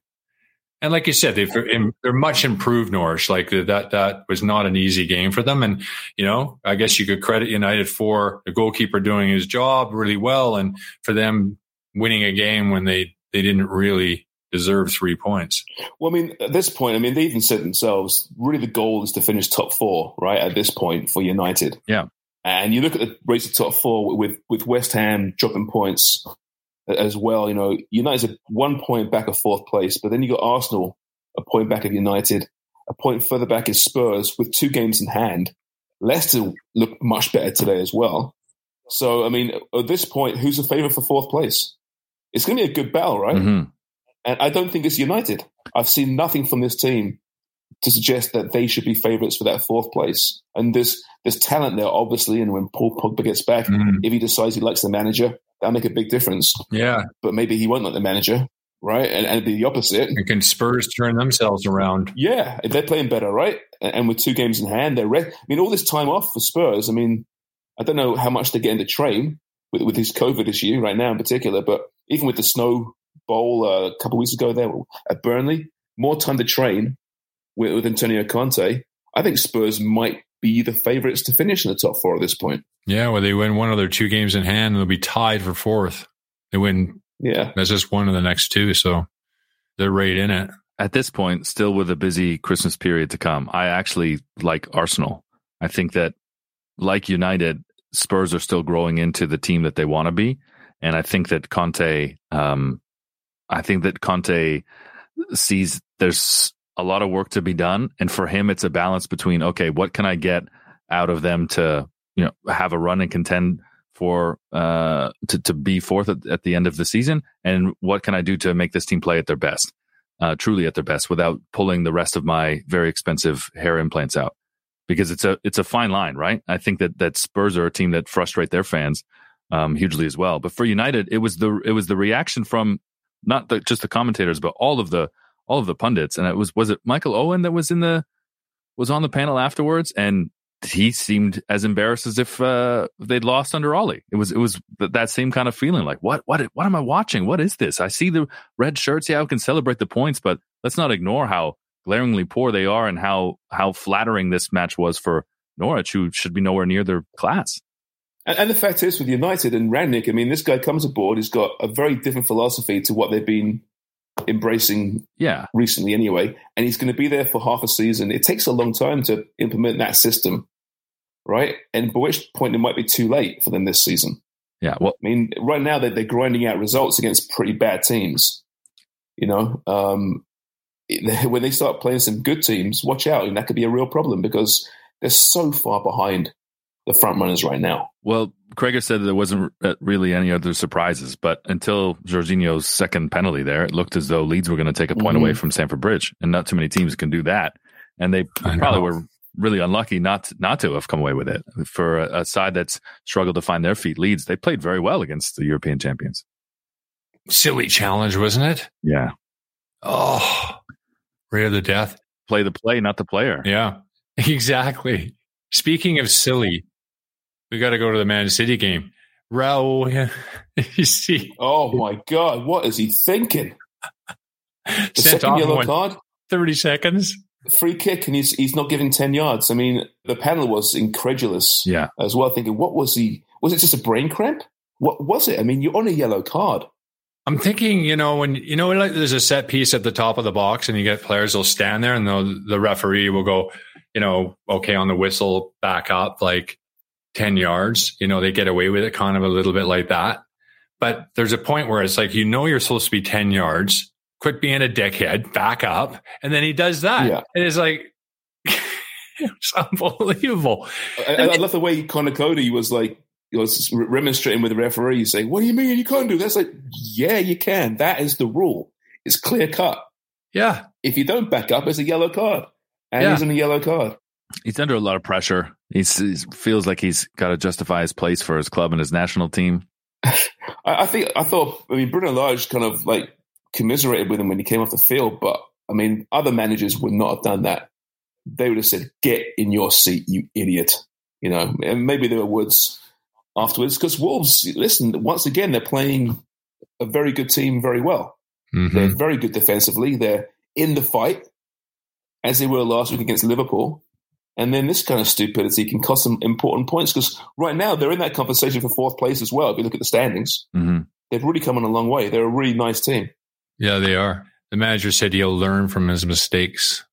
Speaker 4: and like you said, they've, they're much improved Norwich. Like that, that was not an easy game for them. And, you know, I guess you could credit United for the goalkeeper doing his job really well and for them winning a game when they, they didn't really deserve three points.
Speaker 3: Well, I mean, at this point, I mean, they even said themselves, really the goal is to finish top four, right? At this point for United.
Speaker 2: Yeah.
Speaker 3: And you look at the race of top four with, with West Ham dropping points as well. You know, United's a one point back of fourth place, but then you got Arsenal a point back of United, a point further back is Spurs with two games in hand. Leicester look much better today as well. So, I mean, at this point, who's the favourite for fourth place? It's going to be a good battle, right? Mm-hmm. And I don't think it's United. I've seen nothing from this team to suggest that they should be favourites for that fourth place. And there's there's talent there, obviously. And when Paul Pogba gets back, mm-hmm. if he decides he likes the manager, that'll make a big difference.
Speaker 4: Yeah.
Speaker 3: But maybe he won't like the manager, right? And, and it'd be the opposite.
Speaker 4: And can Spurs turn themselves around?
Speaker 3: Yeah, if they're playing better, right? And, and with two games in hand, they're re- I mean, all this time off for Spurs, I mean, I don't know how much they're getting to train with, with this COVID issue right now in particular, but even with the snow bowl uh, a couple of weeks ago there at Burnley, more time to train with, with Antonio Conte. I think Spurs might be the favourites to finish in the top four at this point.
Speaker 4: Yeah, well, they win one of their two games in hand, and they'll be tied for fourth. They win.
Speaker 3: Yeah,
Speaker 4: that's just one of the next two, so they're right in it.
Speaker 2: at this point, still with a busy Christmas period to come, I actually like Arsenal. I think that, like United, Spurs are still growing into the team that they want to be, and I think that Conte, um, I think that Conte sees there's a lot of work to be done, and for him, it's a balance between okay, what can I get out of them to you know have a run and contend for uh to to be fourth at, at the end of the season, and what can I do to make this team play at their best, uh, truly at their best, without pulling the rest of my very expensive hair implants out because it's a it's a fine line, right? I think that that Spurs are a team that frustrate their fans um, hugely as well. But for United, it was the it was the reaction from not the, just the commentators, but all of the all of the pundits, and it was was it Michael Owen that was in the was on the panel afterwards, and he seemed as embarrassed as if uh, they'd lost under Ollie. It was it was that same kind of feeling, like what what what am I watching? What is this? I see the red shirts. Yeah, I can celebrate the points, but let's not ignore how glaringly poor they are and how how flattering this match was for Norwich, who should be nowhere near their class.
Speaker 3: And, the fact is, with United and Rangnick, I mean, this guy comes aboard. He's got a very different philosophy to what they've been embracing
Speaker 2: Yeah,
Speaker 3: recently anyway, and he's going to be there for half a season. It takes a long time to implement that system, right? And by which point it might be too late for them this season.
Speaker 2: yeah. Well,
Speaker 3: I mean, right now they're, they're grinding out results against pretty bad teams. You know, um, [LAUGHS] when they start playing some good teams, watch out, and that could be a real problem because they're so far behind the front runners right now.
Speaker 2: Well, Kreger said there wasn't uh, really any other surprises, but until Jorginho's second penalty there, it looked as though Leeds were going to take a point
Speaker 3: Mhm.
Speaker 2: away from Stamford Bridge, and not too many teams can do that. And they probably were really unlucky not not to have come away with it. For a, a side that's struggled to find their feet, Leeds they played very well against the European champions.
Speaker 4: Silly challenge, wasn't it?
Speaker 2: Yeah,
Speaker 4: Oh, of the death.
Speaker 2: play the play, not the player.
Speaker 4: Yeah, [LAUGHS] exactly. Speaking of silly, we got to go to the Man City game. Raul, [LAUGHS] you see,
Speaker 3: Oh my God, what is he thinking? The
Speaker 4: sent
Speaker 3: second yellow card,
Speaker 4: 30 seconds.
Speaker 3: free kick, and he's he's not giving ten yards. I mean, the panel was incredulous
Speaker 2: Yeah,
Speaker 3: as well, thinking, what was he? Was it just a brain cramp? What was it? I mean, you're on a yellow card.
Speaker 4: I'm thinking, you know, when you know, like there's a set piece at the top of the box, and you get players will stand there, and the the referee will go, you know, okay, on the whistle, back up like ten yards. You know, they get away with it, kind of a little bit like that. But there's a point where it's like, you know, you're supposed to be ten yards. Quit being a dickhead, back up, and then he does that.
Speaker 3: Yeah.
Speaker 4: And it's like, [LAUGHS] it's unbelievable.
Speaker 3: I, I love the way Conor Coady was like, he was remonstrating with the referee, saying, "What do you mean you can't do that?" It's like, yeah, you can. That is the rule. It's clear cut.
Speaker 4: Yeah,
Speaker 3: If you don't back up, it's a yellow card, and
Speaker 4: Yeah.
Speaker 3: he's in a yellow card.
Speaker 2: He's under a lot of pressure. He's, he feels like he's got to justify his place for his club and his national team.
Speaker 3: I, I think I thought. I mean, Bruno Lage kind of like commiserated with him when he came off the field, but I mean, other managers would not have done that. They would have said, "Get in your seat, you idiot." You know, and maybe there were words afterwards because Wolves. Listen, once again, they're playing a very good team very well.
Speaker 4: Mhm.
Speaker 3: They're very good defensively. They're in the fight, as they were last week against Liverpool. And then this kind of stupidity can cost them important points because right now they're in that conversation for fourth place as well. If you look at the standings,
Speaker 2: hmm
Speaker 3: they've really come on a long way. They're a really nice team.
Speaker 4: Yeah, they are. The manager said he'll learn from his mistakes.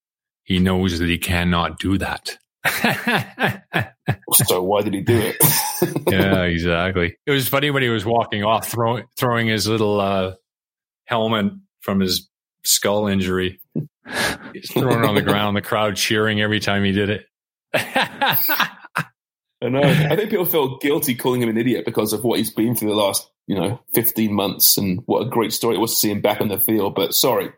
Speaker 4: He knows that he cannot do that. [LAUGHS]
Speaker 3: So why did he do it? [LAUGHS]
Speaker 4: yeah, exactly. It was funny when he was walking off, throwing throwing his little uh, helmet from his skull injury. He's throwing it on the [LAUGHS] ground, the crowd cheering every time he did it. [LAUGHS]
Speaker 3: I know. I think people feel guilty calling him an idiot because of what he's been through the last, you know, 15 months and what a great story it was to see him back on the field. But sorry,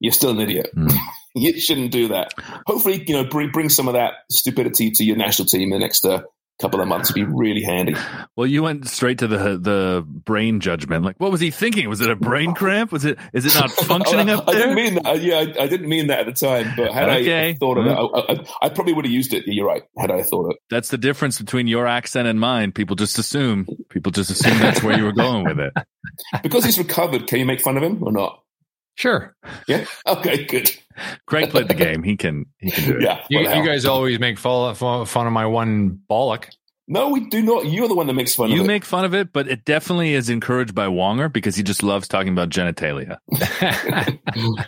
Speaker 3: you're still an idiot.
Speaker 2: Mm. [LAUGHS]
Speaker 3: you shouldn't do that. Hopefully, you know, bring, bring some of that stupidity to your national team in the next uh, couple of months would be really handy.
Speaker 2: Well, you went straight to the the brain judgment. Like, what was he thinking? Was it a brain cramp? Was it? Is it not [LAUGHS] functioning
Speaker 3: I,
Speaker 2: up
Speaker 3: I
Speaker 2: there?
Speaker 3: didn't mean that. Yeah, I, I didn't mean that at the time. But had
Speaker 2: Okay.
Speaker 3: I thought of it, mm-hmm. I, I, I probably would have used it. You're right. Had I thought it.
Speaker 2: That's the difference between your accent and mine. People just assume. People just assume that's where you were going with it. [LAUGHS]
Speaker 3: Because he's recovered, can you make fun of him or not?
Speaker 4: Sure.
Speaker 3: Yeah. [LAUGHS] Okay. Good.
Speaker 2: Craig played the game. He can. He can do it.
Speaker 3: Yeah.
Speaker 4: You, you guys always make fun fun of my one bollock.
Speaker 3: No, we do not. You're the one that makes fun
Speaker 2: You
Speaker 3: of it.
Speaker 2: make fun of it, but it definitely is encouraged by Wonger because he just loves talking about genitalia. [LAUGHS]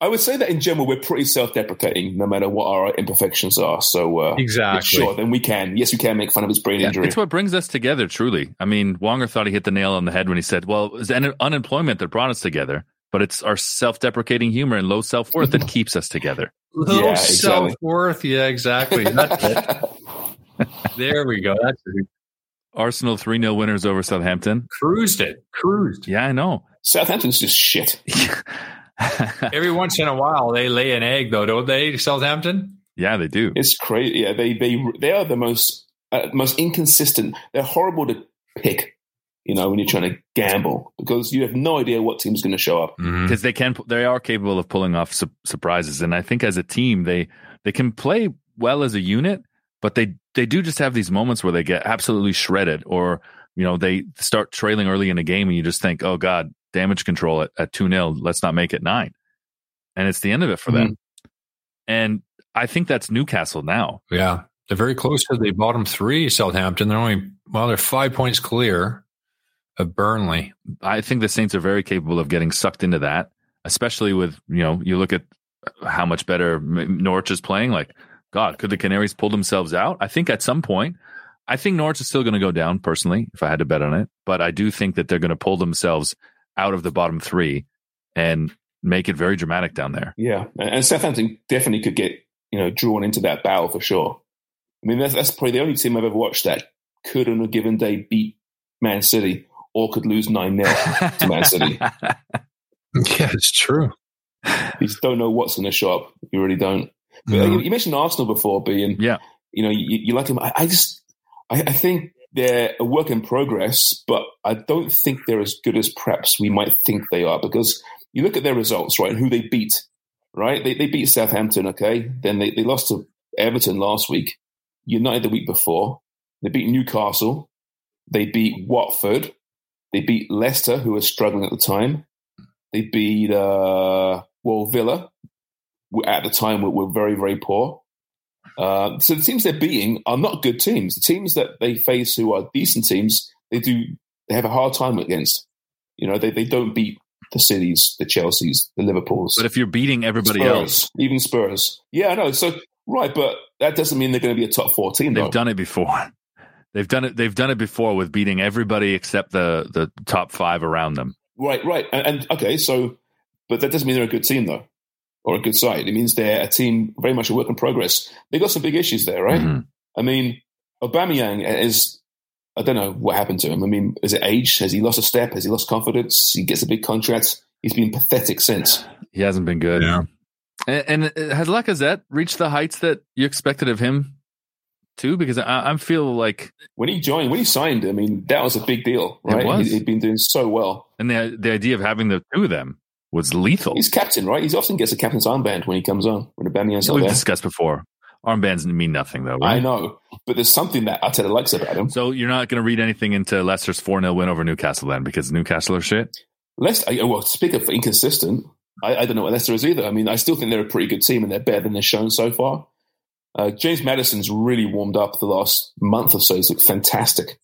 Speaker 3: I would say that in general, we're pretty self-deprecating, no matter what our imperfections are. So, uh,
Speaker 4: Exactly.
Speaker 3: sure, then we can. Yes, we can make fun of his brain
Speaker 2: Yeah,
Speaker 3: injury.
Speaker 2: it's what brings us together, truly. I mean, Wonger thought he hit the nail on the head when he said, well, it was un- unemployment that brought us together, but it's our self deprecating humor and low self worth that [LAUGHS] keeps us together.
Speaker 4: Low
Speaker 3: Yeah, exactly.
Speaker 4: self worth. Yeah, exactly. That's [LAUGHS] it. [LAUGHS] There we go. That's it.
Speaker 2: Arsenal 3 0 winners over Southampton.
Speaker 4: Cruised it. Cruised.
Speaker 2: Yeah, I know.
Speaker 3: Southampton's just shit.
Speaker 4: Every once in a while, they lay an egg, though, don't they, Southampton?
Speaker 2: yeah, they do.
Speaker 3: It's crazy. Yeah, they they they are the most uh, most inconsistent. They're horrible to pick. You know, when you're trying to gamble because you have no idea what team's going to show up. Mm-hmm.
Speaker 2: because they can they are capable of pulling off su- surprises and i think as a team they they can play well as a unit but they they do just have these moments where they get absolutely shredded or you know they start trailing early in a game and you just think oh god damage control at, at 2-0 let's not make it 9 and it's the end of it for them mm-hmm. and i think that's newcastle now
Speaker 4: Yeah. They're very close to the bottom three, Southampton. They're only, well, they're five points clear of Burnley.
Speaker 2: I think the Saints are very capable of getting sucked into that, especially with, you know, you look at how much better Norwich is playing. Like, God, could the Canaries pull themselves out? I think at some point, I think Norwich is still going to go down personally, if I had to bet on it. But I do think that they're going to pull themselves out of the bottom three and make it very dramatic down there.
Speaker 3: Yeah, and Southampton definitely could get you know drawn into that battle for sure. I mean, that's, that's probably the only team I've ever watched that could on a given day beat Man City or could lose nine 0 to Man City. [LAUGHS]
Speaker 4: Yeah, it's true.
Speaker 3: You just don't know what's going to show up. You really don't. But
Speaker 4: No.
Speaker 3: you, mm-hmm. you mentioned Arsenal before, B, and
Speaker 2: Yeah.
Speaker 3: you know you, you like them. I, I just I, I think they're a work in progress, but I don't think they're as good as perhaps we might think they are because you look at their results, right, and who they beat. Right, they they beat Southampton. Okay, then they, they lost to Everton last week. United the week before. They beat Newcastle. They beat Watford. They beat Leicester, who were struggling at the time. They beat uh, well Villa, at the time were, were very very poor. Uh, so the teams they're beating are not good teams. The teams that they face, who are decent teams, they do they have a hard time against. You know, they, they don't beat the cities, the Chelseas, the Liverpools,
Speaker 2: But if you're beating everybody
Speaker 3: Spurs,
Speaker 2: else,
Speaker 3: even Spurs. Yeah, I know. So right, but that doesn't mean they're going to be a top four team.
Speaker 2: they've
Speaker 3: Though.
Speaker 2: done it before. They've done it. They've done it before with beating everybody except the the top five around them.
Speaker 3: Right, right. And, and okay, so, but that doesn't mean they're a good team, though, or a good side. It means they're a team very much a work in progress. They've got some big issues there, right?
Speaker 2: Mhm.
Speaker 3: I mean, Aubameyang is, I don't know what happened to him. I mean, is it age? Has he lost a step? Has he lost confidence? He gets a big contract. He's been pathetic since.
Speaker 2: He hasn't been good.
Speaker 4: Yeah.
Speaker 2: And, and has Lacazette reached the heights that you expected of him too? Because I, I feel like,
Speaker 3: When he joined, when he signed, I mean, that was a big deal, right? He, he'd been doing so well.
Speaker 2: and the the idea of having the two of them was lethal.
Speaker 3: He's captain, right? He often gets a captain's armband when he comes on, when Aubameyang's not
Speaker 2: We've
Speaker 3: there.
Speaker 2: discussed before. Armbands mean nothing though,
Speaker 3: I know, but there's something that Arteta likes about him.
Speaker 2: So you're not going to read anything into Leicester's 4 0 win over Newcastle then because Newcastle are shit?
Speaker 3: Leicester, well, speak of inconsistent, I, I don't know what Leicester is either. I mean, I still think they're a pretty good team and they're better than they've shown so far. Uh, James Maddison's really warmed up the last month or so. He's looked fantastic.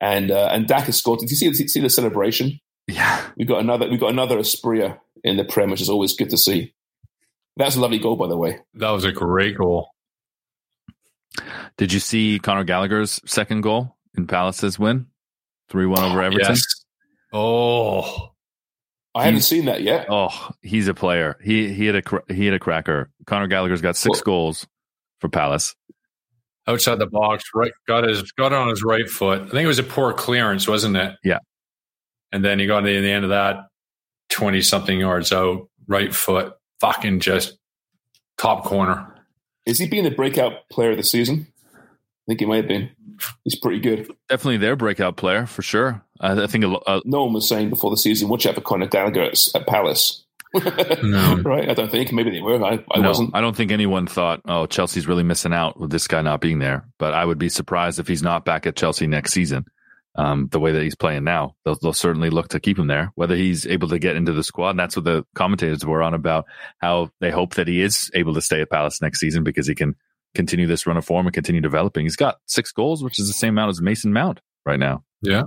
Speaker 3: And uh, and Dak has scored. Did you see, see the celebration?
Speaker 2: Yeah.
Speaker 3: We got another we got another Espria in the Prem, which is always good to see. That's a lovely goal, by the way.
Speaker 4: That was a great goal.
Speaker 2: Did you see Conor Gallagher's second goal in Palace's win? 3 1 over Everton?
Speaker 4: Yes. Oh,
Speaker 3: I haven't seen that yet.
Speaker 2: Oh, he's a player. He he had a he had a cracker. Conor Gallagher's got six
Speaker 3: Well-
Speaker 2: goals for Palace.
Speaker 4: outside the box, right? Got his got it on his right foot. I think it was a poor clearance, wasn't it?
Speaker 2: Yeah.
Speaker 4: And then he got in the end of that twenty something yards out, right foot, fucking just top corner.
Speaker 3: Is he being the breakout player of the season? I think he might have been. He's pretty good.
Speaker 2: Definitely their breakout player for sure. I, I think a, lo- uh,
Speaker 3: No one was saying before the season, watch out for Conor Gallagher at, at Palace.
Speaker 4: No. [LAUGHS]
Speaker 3: right? I don't think. Maybe they were. I, I
Speaker 2: no,
Speaker 3: wasn't.
Speaker 2: I don't think anyone thought, oh, Chelsea's really missing out with this guy not being there. But I would be surprised if he's not back at Chelsea next season. Um, the way that he's playing now, they'll, they'll certainly look to keep him there. Whether he's able to get into the squad, and that's what the commentators were on about how they hope that he is able to stay at Palace next season because he can continue this run of form and continue developing. He's got six goals, which is the same amount as Mason Mount right now.
Speaker 4: Yeah.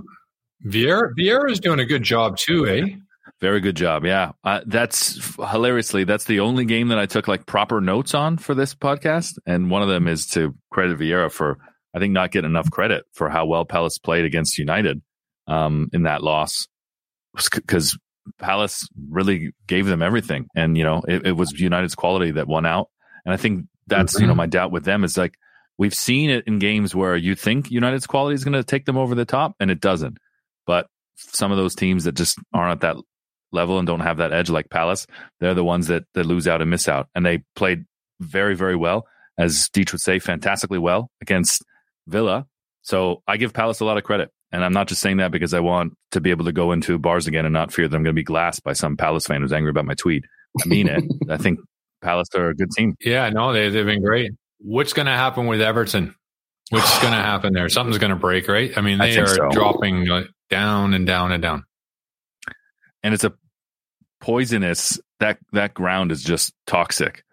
Speaker 4: Vieira Vieira is doing a good job too, eh?
Speaker 2: Very good job. Yeah. Uh, that's hilariously, that's the only game that I took like proper notes on for this podcast. And one of them is to credit Vieira for, I think, not getting enough credit for how well Palace played against United um, in that loss. Because Palace really gave them everything. And, you know, it, it, was United's quality that won out. And I think that's, mm-hmm. you know, my doubt with them is like, we've seen it in games where you think United's quality is going to take them over the top and it doesn't. But some of those teams that just aren't at that level and don't have that edge like Palace, they're the ones that, that lose out and miss out. And they played very, very well, as Deech would say, fantastically well against Villa. So I give Palace a lot of credit. And I'm not just saying that because I want to be able to go into bars again and not fear that I'm going to be glassed by some Palace fan who's angry about my tweet. I mean it. I think Palace are a good team. [LAUGHS]
Speaker 4: Yeah, no, they, they've been great. What's going to happen with Everton? What's going [SIGHS] to happen there? Something's going to break, right? I mean, they I are so. dropping uh, down and down and down.
Speaker 2: And it's a poisonous. That that ground is just toxic.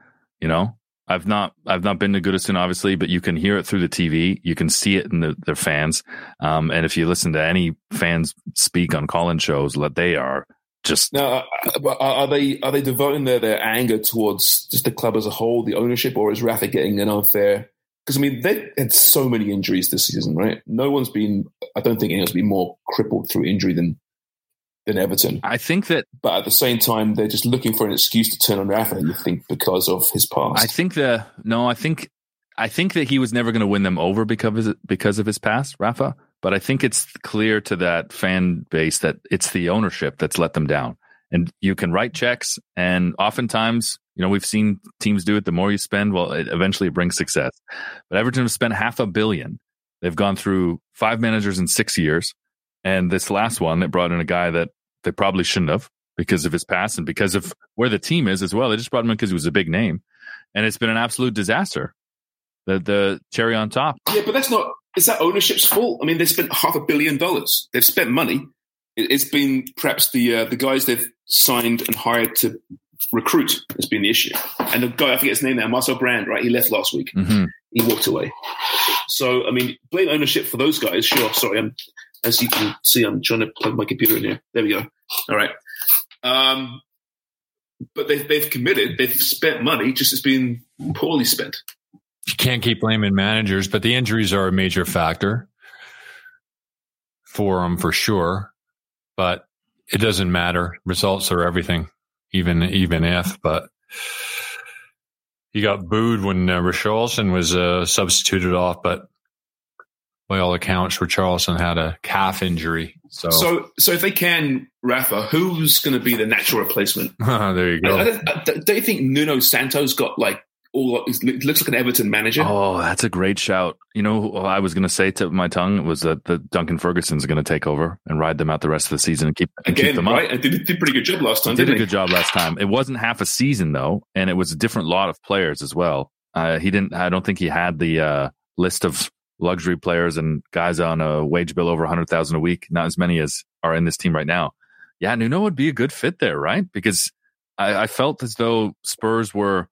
Speaker 2: You know, I've not I've not been to Goodison obviously, but you can hear it through the TV. You can see it in the, the fans. Um, and if you listen to any fans speak on call-in shows, that they are just
Speaker 3: now. Uh, are they are they devoting their, their anger towards just the club as a whole, the ownership, or is Rafa getting an unfair? Because I mean, they've had so many injuries this season, right? No one's been. I don't think anyone's been more crippled through injury than than Everton.
Speaker 2: I think that,
Speaker 3: but at the same time, they're just looking for an excuse to turn on Rafa. You think because of his past?
Speaker 2: I think the no. I think I think that he was never going to win them over because of, because of his past, Rafa. But I think it's clear to that fan base that it's the ownership that's let them down. And you can write checks, and oftentimes, you know, we've seen teams do it. The more you spend, well, it eventually it brings success. But Everton have spent half a billion. They've gone through five managers in six years. And this last one that brought in a guy that they probably shouldn't have because of his past and because of where the team is as well. They just brought him in because he was a big name, and it's been an absolute disaster. The the cherry on top.
Speaker 3: Yeah, but that's not. Is that ownership's fault? I mean, they spent half a billion dollars. They've spent money. It's been perhaps the uh, the guys they've signed and hired to recruit has been the issue. And the guy I forget his name now, Marcel Brand, right? He left last week. Mm-hmm. He walked away. So I mean, blame ownership for those guys. Sure. Sorry, I'm as you can see, I'm trying to plug my computer in here. There we go. All right. Um, but they've, they've committed, they've spent money, just it's been poorly spent.
Speaker 4: You can't keep blaming managers, but the injuries are a major factor for them for sure. But it doesn't matter. Results are everything, even even if. But he got booed when uh, Richarlison was uh, substituted off, but by all accounts, Richarlison had a calf injury. So,
Speaker 3: so, so if they can Rafa, who's going to be the natural replacement? [LAUGHS]
Speaker 4: there you go. I, I
Speaker 3: don't, I, don't, you think Nuno Santos got like all? looks like an Everton manager.
Speaker 2: Oh, that's a great shout. You know, I was going to say to my tongue was that the Duncan Ferguson's going to take over and ride them out the rest of the season and keep and
Speaker 3: again,
Speaker 2: keep them
Speaker 3: right?
Speaker 2: up.
Speaker 3: And did, did a pretty good job last time.
Speaker 2: Did
Speaker 3: a
Speaker 2: he? good job last time. It wasn't half a season though, and it was a different lot of players as well. Uh, he didn't. I don't think he had the uh, list of luxury players and guys on a wage bill over 100,000 a week, not as many as are in this team right now. Yeah, Nuno would be a good fit there, right? Because I, I felt as though Spurs were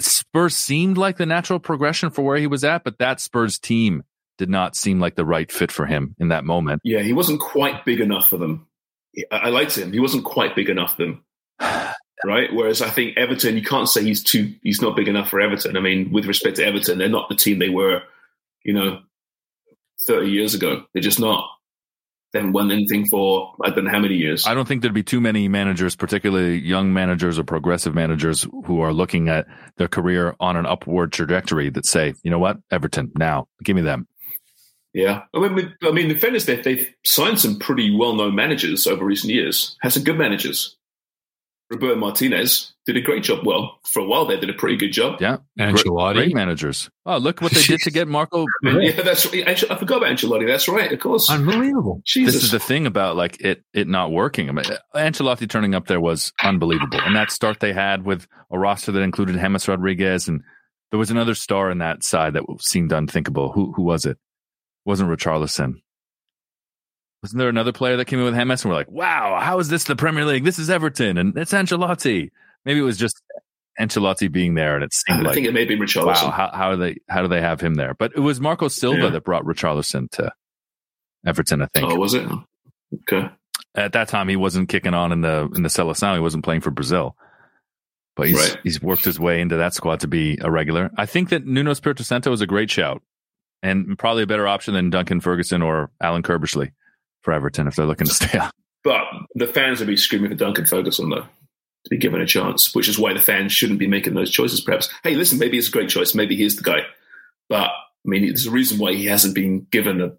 Speaker 2: Spurs seemed like the natural progression for where he was at, but that Spurs team did not seem like the right fit for him in that moment.
Speaker 3: Yeah, he wasn't quite big enough for them. I liked him. He wasn't quite big enough for them. [SIGHS] right? Whereas I think Everton, you can't say he's too he's not big enough for Everton. I mean, with respect to Everton, they're not the team they were you know, 30 years ago. They're just not. They haven't won anything for I don't know how many years.
Speaker 2: I don't think there'd be too many managers, particularly young managers or progressive managers, who are looking at their career on an upward trajectory that say, you know what, Everton, now give me them.
Speaker 3: Yeah, I mean, I mean, in fairness, they've, they've signed some pretty well-known managers over recent years. Has some good managers. Roberto Martinez did a great job. Well, for a while they did a pretty good job.
Speaker 2: Yeah,
Speaker 4: Ancelotti,
Speaker 2: great, great managers. Oh, look what they did to get Marco. [LAUGHS]
Speaker 3: yeah, that's right. I forgot about Ancelotti. That's right, of course.
Speaker 4: Unbelievable.
Speaker 2: Jesus. This is the thing about like it it not working. I mean, Ancelotti turning up there was unbelievable, and that start they had with a roster that included James Rodriguez, and there was another star in that side that seemed unthinkable. Who who was it? it wasn't Richarlison? Wasn't there another player that came in with James and we're like, wow, how is this the Premier League? This is Everton and it's Ancelotti. Maybe it was just Ancelotti being there and it seemed I like.
Speaker 3: I think it may be Richarlison.
Speaker 2: Wow, how, how, do they, how do they have him there? But it was Marco Silva yeah. that brought Richarlison to Everton, I think.
Speaker 3: Oh, was it? Okay.
Speaker 2: at that time he wasn't kicking on in the in the Seleção. He wasn't playing for Brazil, but he's
Speaker 3: Right.
Speaker 2: he's worked his way into that squad to be a regular. I think that Nuno Espirito Santo is a great shout and probably a better option than Duncan Ferguson or Alan Curbishley for Everton if they're looking to stay up.
Speaker 3: But the fans would be screaming for Duncan Ferguson, though, to be given a chance, which is why the fans shouldn't be making those choices, perhaps. Hey, listen, maybe it's a great choice. Maybe he's the guy. But, I mean, there's a reason why he hasn't been given a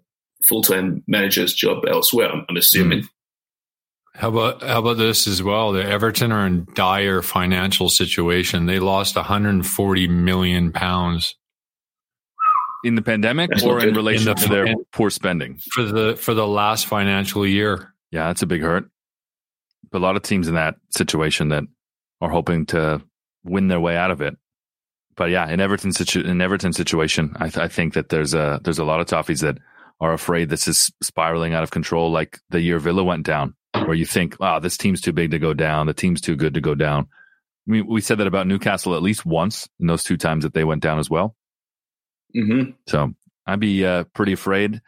Speaker 3: full time manager's job elsewhere, I'm, I'm assuming. Hmm.
Speaker 4: How about how about this as well? The Everton are in dire financial situation. They lost 140 million pounds
Speaker 2: In the pandemic
Speaker 3: That's
Speaker 2: or in
Speaker 3: good.
Speaker 2: relation
Speaker 4: In the-
Speaker 2: to their
Speaker 4: in-
Speaker 2: poor spending?
Speaker 4: for the for the last financial year.
Speaker 2: Yeah, that's a big hurt. But a lot of teams in that situation that are hoping to win their way out of it. But yeah, in Everton situ- in Everton situation, I, th- I think that there's a there's a lot of toffees that are afraid this is spiraling out of control, like the year Villa went down, where you think, wow, this team's too big to go down, the team's too good to go down. I mean, we said that about Newcastle at least once in those two times that they went down as well.
Speaker 3: Hmm
Speaker 2: So I'd be uh, pretty afraid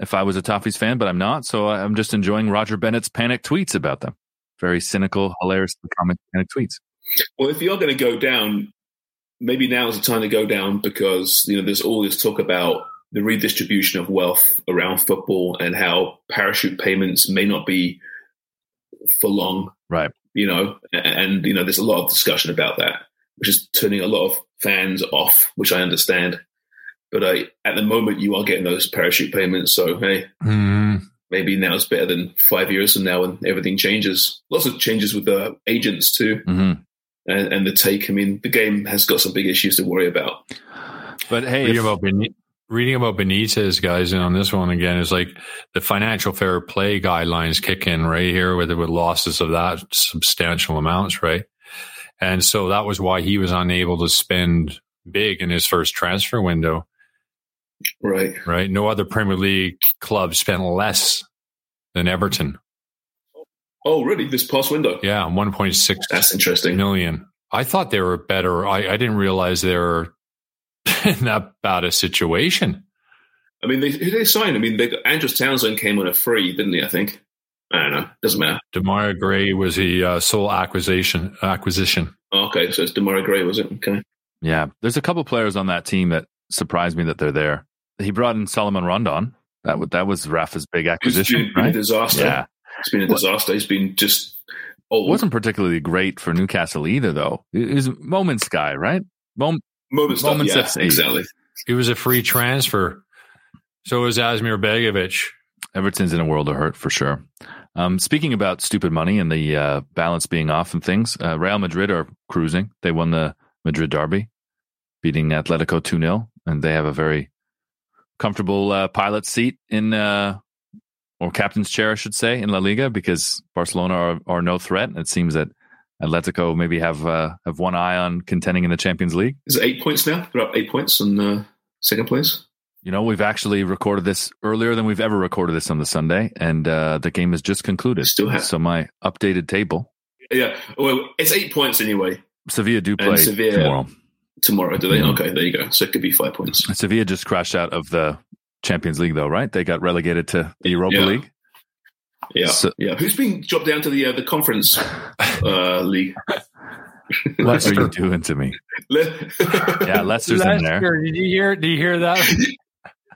Speaker 2: if I was a Toffees fan, but I'm not. So I'm just enjoying Roger Bennett's panic tweets about them. Very cynical, hilarious, comic panic tweets.
Speaker 3: Well, if you're going to go down, maybe now is the time to go down because you know there's all this talk about the redistribution of wealth around football and how parachute payments may not be for long.
Speaker 2: Right.
Speaker 3: You know, and, and you know there's a lot of discussion about that, which is turning a lot of fans off, which I understand. But uh, at the moment, you are getting those parachute payments, so hey,
Speaker 4: Mm,
Speaker 3: maybe now it's better than five years from now when everything changes. Lots of changes with the agents too
Speaker 2: hmm
Speaker 3: and, and the take. I mean, the game has got some big issues to worry about.
Speaker 2: But hey,
Speaker 4: reading
Speaker 2: if-
Speaker 4: about Beni- reading about Benitez, guys, and on this one again is like the financial fair play guidelines kick in right here with with losses of that substantial amounts, right? And so that was why he was unable to spend big in his first transfer window,
Speaker 3: Right.
Speaker 4: right? No other Premier League club spent less than Everton.
Speaker 3: Oh, really? This past window?
Speaker 4: Yeah, one point six
Speaker 3: That's interesting.
Speaker 4: million. I thought they were better. I, I didn't realize they were [LAUGHS] in that bad a situation.
Speaker 3: I mean, they, who did they sign? I mean, they Andros Townsend came on a free, didn't he? I think. I don't know. Doesn't matter.
Speaker 4: Demarai Gray was the uh, sole acquisition. Acquisition.
Speaker 3: Oh, okay, so it's Demarai Gray, was it? Okay.
Speaker 2: yeah, there's a couple players on that team that surprised me that they're there. He brought in Salomon Rondon. That was that was Rafa's big
Speaker 3: It's
Speaker 2: acquisition,
Speaker 3: been, been a
Speaker 2: right?
Speaker 3: disaster.
Speaker 2: Yeah,
Speaker 3: It's been a disaster. He's been just old.
Speaker 2: wasn't particularly great for Newcastle either, though. He was moments guy, right? Mom-
Speaker 3: moment stuff.
Speaker 2: moments
Speaker 3: Yeah, exactly.
Speaker 4: He was a free transfer. So was Asmir Begovic.
Speaker 2: Everton's in a world of hurt for sure. Um, speaking about stupid money and the uh, balance being off and things, uh, Real Madrid are cruising. They won the Madrid derby, beating Atletico 2 0, and they have a very comfortable uh, pilot seat in, uh, or captain's chair, I should say, in La Liga because Barcelona are, are no threat. It seems that Atletico maybe have uh, have one eye on contending in the Champions League.
Speaker 3: Is it eight points now? They're up eight points in uh, second place.
Speaker 2: You know, we've actually recorded this earlier than we've ever recorded this on the Sunday, and uh, the game has just concluded.
Speaker 3: Still have-
Speaker 2: so my updated table,
Speaker 3: Yeah. Well, it's eight points anyway
Speaker 2: Sevilla do play
Speaker 3: Sevilla-
Speaker 2: tomorrow.
Speaker 3: Tomorrow. Do they?
Speaker 2: Mhm.
Speaker 3: Okay, there you go. So it could be five points.
Speaker 2: Sevilla just crashed out of the Champions League, though, right? They got relegated to the Europa
Speaker 3: Yeah.
Speaker 2: League.
Speaker 3: Yeah.
Speaker 2: So-
Speaker 3: yeah. Who's been dropped down to the uh, the conference uh, [LAUGHS] league?
Speaker 2: What are you [LAUGHS] doing to me?
Speaker 3: Le- [LAUGHS]
Speaker 2: Yeah, Leicester's in there.
Speaker 4: Leicester, Did you hear? Did you hear that?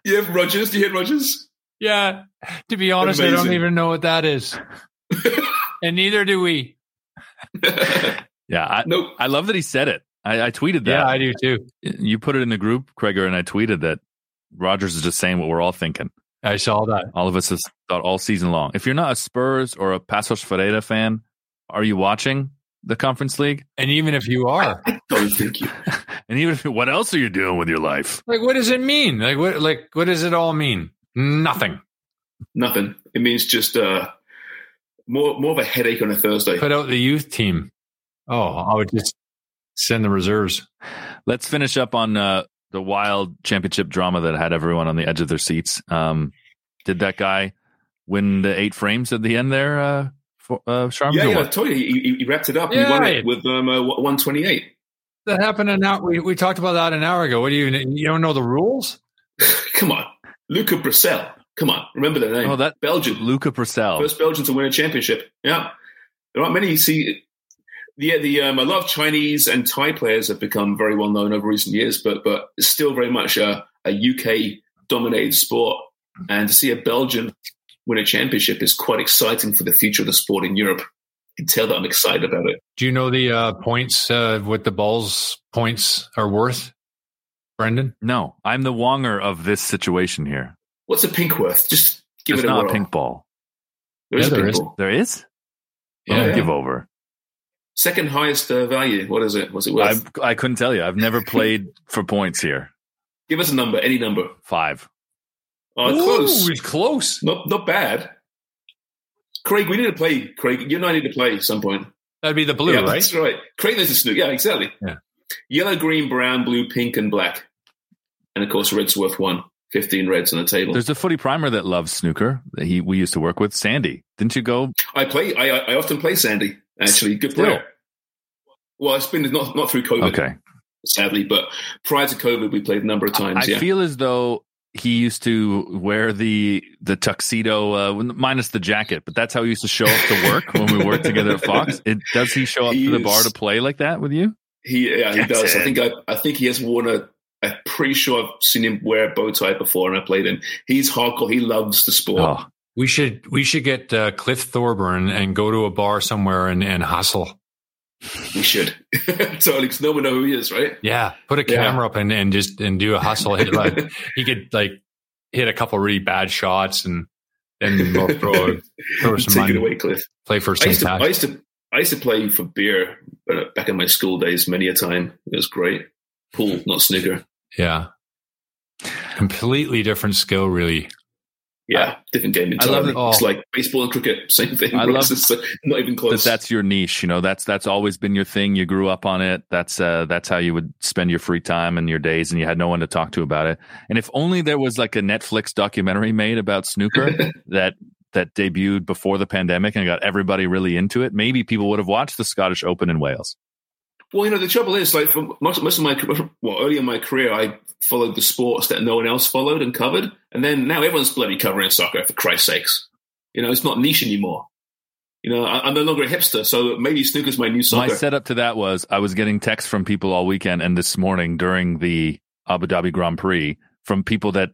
Speaker 3: yeah, Rodgers. Do you hear Rodgers?
Speaker 4: yeah. To be honest, I don't even know what that is, and neither do we.
Speaker 2: Yeah, I,
Speaker 3: nope.
Speaker 2: I love that he said it. I, I tweeted that.
Speaker 4: Yeah, I do too.
Speaker 2: you put it in the group, Kreger, and I tweeted that Rodgers is just saying what we're all thinking.
Speaker 4: I saw that.
Speaker 2: All of us have thought all season long. If you're not a Spurs or a Paços Ferreira fan, are you watching the Conference League?
Speaker 4: And even if you are,
Speaker 3: I don't think you. [LAUGHS]
Speaker 2: And even if, what else are you doing with your life?
Speaker 4: like, what does it mean? Like, what? Like, what does it all mean? Nothing.
Speaker 3: Nothing. It means just uh, more more of a headache on a Thursday.
Speaker 4: Put out the youth team. Oh, I would just send the reserves.
Speaker 2: Let's finish up on uh, the wild championship drama that had everyone on the edge of their seats. Um, did that guy win the eight frames at the end there, uh, for, uh, Sharms?
Speaker 3: Yeah, yeah. I told you he, he- he wrapped it up.
Speaker 4: Yeah,
Speaker 3: he won it with um, uh, one twenty eight.
Speaker 4: That happened an hour. We, we talked about that an hour ago. What do you? You don't know the rules? [LAUGHS]
Speaker 3: Come on, Luca Brecel. Come on, remember the name.
Speaker 2: Oh, that
Speaker 3: Belgian.
Speaker 2: Luca Brecel.
Speaker 3: First Belgian to win a championship. Yeah. There aren't many. See, yeah, the um, a lot of Chinese and Thai players have become very well known over recent years, but but it's still very much a, a UK dominated sport. And to see a Belgian win a championship is quite exciting for the future of the sport in Europe. You can tell that I'm excited about it.
Speaker 4: Do you know the uh, points, uh, what the balls points are worth, Brendan?
Speaker 2: No, I'm the wonger of this situation here.
Speaker 3: What's a pink worth? Just give
Speaker 2: There's
Speaker 3: it a
Speaker 2: not
Speaker 3: whirl.
Speaker 2: a pink ball.
Speaker 3: There is
Speaker 4: Yeah,
Speaker 3: a
Speaker 4: there
Speaker 3: pink
Speaker 4: is.
Speaker 3: ball.
Speaker 2: There is?
Speaker 4: Yeah.
Speaker 2: I'll give over.
Speaker 3: Second highest uh, value. What is it? What's it worth?
Speaker 2: I I couldn't tell you. I've never [LAUGHS] played for points here.
Speaker 3: Give us a number, any number.
Speaker 2: Five.
Speaker 3: Oh, close.
Speaker 4: It's close.
Speaker 3: Not not bad. Craig, we need to play. Craig, you and I need to play at some point.
Speaker 4: That'd be the blue,
Speaker 3: yeah,
Speaker 4: right?
Speaker 3: That's right. Craig knows the snook. Yeah, exactly.
Speaker 4: Yeah.
Speaker 3: Yellow, green, brown, blue, pink, and black. And of course, red's worth one. 15 reds on the table.
Speaker 2: There's a footy primer that loves snooker that he we used to work with. Sandy, didn't you go?
Speaker 3: I play. I, I often play Sandy. Actually, good
Speaker 2: Still.
Speaker 3: player. Well, it's been not not through COVID,
Speaker 2: Okay.
Speaker 3: sadly, but prior to COVID, we played a number of times.
Speaker 2: I
Speaker 3: yeah,
Speaker 2: feel as though he used to wear the the tuxedo uh, minus the jacket, but that's how he used to show up to work when we worked together at Fox. [LAUGHS] It, does he show up
Speaker 3: He
Speaker 2: to the
Speaker 3: is-
Speaker 2: bar to play like that with you?
Speaker 3: he yeah he
Speaker 2: That's
Speaker 3: does. I think I I think he has worn a. I'm pretty sure I've seen him wear a bow tie before, and I played him. He's hardcore. He loves the sport.
Speaker 2: Oh,
Speaker 4: We should we should get uh, Cliff Thorburn and go to a bar somewhere and, and hustle.
Speaker 3: We should [LAUGHS] totally because no one know who he is, right?
Speaker 4: Yeah, put a
Speaker 3: Yeah.
Speaker 4: camera up and, and just and do a hustle. Hit like he could like hit a couple really bad shots and then we'll throw throw [LAUGHS] some
Speaker 3: Take
Speaker 4: money,
Speaker 3: it away, Cliff.
Speaker 4: play for
Speaker 3: I
Speaker 4: St.
Speaker 3: used, to, I used to I used to play for beer uh, back in my school days many a time. It was great. Pool, not snooker.
Speaker 4: Yeah, completely different skill, really.
Speaker 3: Yeah, different game
Speaker 2: I love
Speaker 3: entirely.
Speaker 2: it.
Speaker 3: It's like baseball and cricket, same thing.
Speaker 2: I love- [LAUGHS]
Speaker 3: It's not even
Speaker 2: that
Speaker 3: close.
Speaker 2: that's your niche. You know, that's that's always been your thing. You grew up on it. That's uh, that's how you would spend your free time and your days, and you had no one to talk to about it. And if only there was like a Netflix documentary made about snooker [LAUGHS] that that debuted before the pandemic and got everybody really into it, maybe people would have watched the Scottish Open in Wales.
Speaker 3: Well, you know, the trouble is, like, for most, most of my, well, early in my career, I followed the sports that no one else followed and covered. And then now everyone's bloody covering soccer, for Christ's sakes. You know, it's not niche anymore. You know, I, I'm no longer a hipster, so maybe snooker's my new soccer.
Speaker 2: My setup to that was I was getting texts from people all weekend and this morning during the Abu Dhabi Grand Prix from people that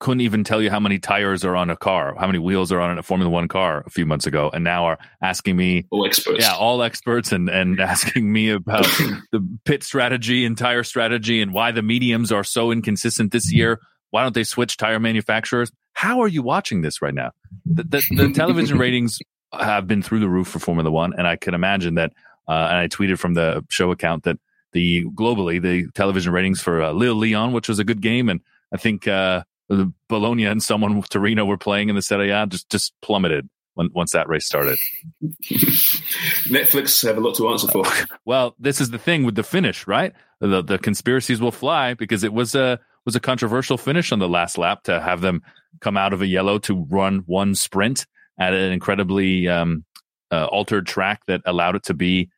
Speaker 2: couldn't even tell you how many tires are on a car, how many wheels are on a Formula One car a few months ago, and now are asking me,
Speaker 3: All experts.
Speaker 2: yeah, all experts, and and [LAUGHS] asking me about [CLEARS THROAT] the pit strategy and tire strategy and why the mediums are so inconsistent this year. Why don't they switch tire manufacturers? How are you watching this right now? The, the, the [LAUGHS] television ratings have been through the roof for Formula One, and I can imagine that. Uh, and I tweeted from the show account that the globally the television ratings for uh, Lille Leon, which was a good game, and I think uh, the Bologna and someone with Torino were playing in the Serie A, just just plummeted when, once that race started. [LAUGHS]
Speaker 3: Netflix have a lot to answer for. [LAUGHS]
Speaker 2: Well, this is the thing with the finish, right? The the conspiracies will fly because it was a was a controversial finish on the last lap to have them come out of a yellow to run one sprint at an incredibly um, uh, altered track that allowed it to be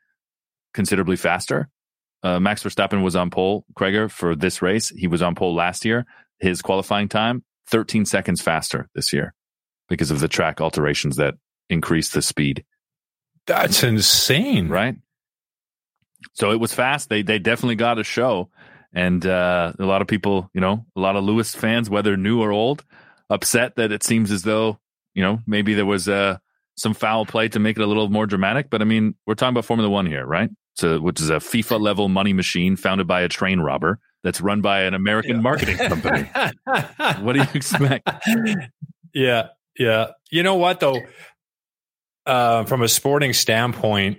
Speaker 2: considerably faster. Uh, Max Verstappen was on pole, Kreger, for this race. He was on pole last year. His qualifying time, 13 seconds faster this year because of the track alterations that increased the speed
Speaker 4: That's insane,
Speaker 2: right? So it was fast. They they definitely got a show, and uh, a lot of people, you know, a lot of Lewis fans, whether new or old, upset that it seems as though you know maybe there was uh, some foul play to make it a little more dramatic. But I mean, we're talking about Formula One here, right? So which is a FIFA level money machine founded by a train robber that's run by an American marketing company. [LAUGHS] what do you expect?
Speaker 4: yeah, yeah. You know what though? Uh, from a sporting standpoint,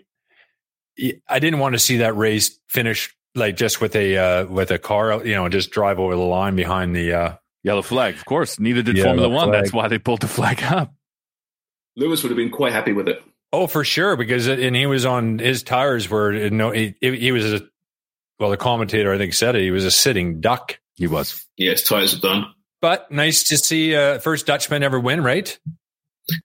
Speaker 4: I didn't want to see that race finish like just with a uh, with a car, you know, just drive over the line behind the. Uh,
Speaker 2: Yellow flag, of course. Neither did
Speaker 4: Yellow
Speaker 2: Formula One.
Speaker 4: flag.
Speaker 2: That's why they pulled the flag up.
Speaker 3: Lewis would have been quite happy with it.
Speaker 4: Oh, for sure, because it, and he was on his tires were no, he, he was a well, the commentator I think said it. He was a sitting duck.
Speaker 2: He was.
Speaker 3: Yeah, his tires are done.
Speaker 4: But nice to see uh, first Dutchman ever win, right?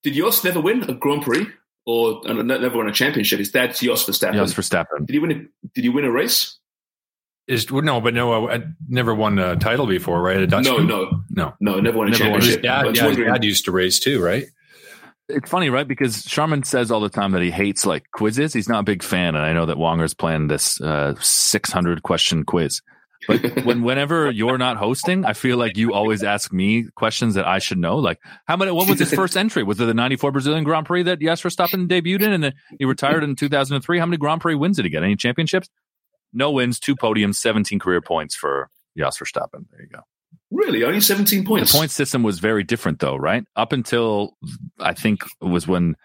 Speaker 3: Did Jos never win a Grand Prix or uh, never won a championship? His dad's Jos Verstappen.
Speaker 2: Yes, Verstappen.
Speaker 3: Did he win? A, did he win a race?
Speaker 4: Is no, but no, I never won a title before, right? A
Speaker 3: No,
Speaker 4: Dutchman.
Speaker 3: no.
Speaker 4: No,
Speaker 3: No, never won a
Speaker 2: Never won
Speaker 4: his
Speaker 3: championship. I
Speaker 4: dad, yeah, his dad used to race too, right?
Speaker 2: It's funny, right? Because Sharman says all the time that he hates like quizzes. He's not a big fan, and I know that Wonger's planned this uh, 600 question quiz. But [LAUGHS] when whenever you're not hosting, I feel like you always ask me questions that I should know. Like, how many? What was his [LAUGHS] first entry? Was it the '94 Brazilian Grand Prix that Jasper Verstappen debuted in, and then he retired in 2003? How many Grand Prix wins did he get? Any championships? No wins, two podiums, 17 career points for Jasper Verstappen. There you go.
Speaker 3: Really, only 17 points.
Speaker 2: The point system was very different, though, right? Up until I think it was when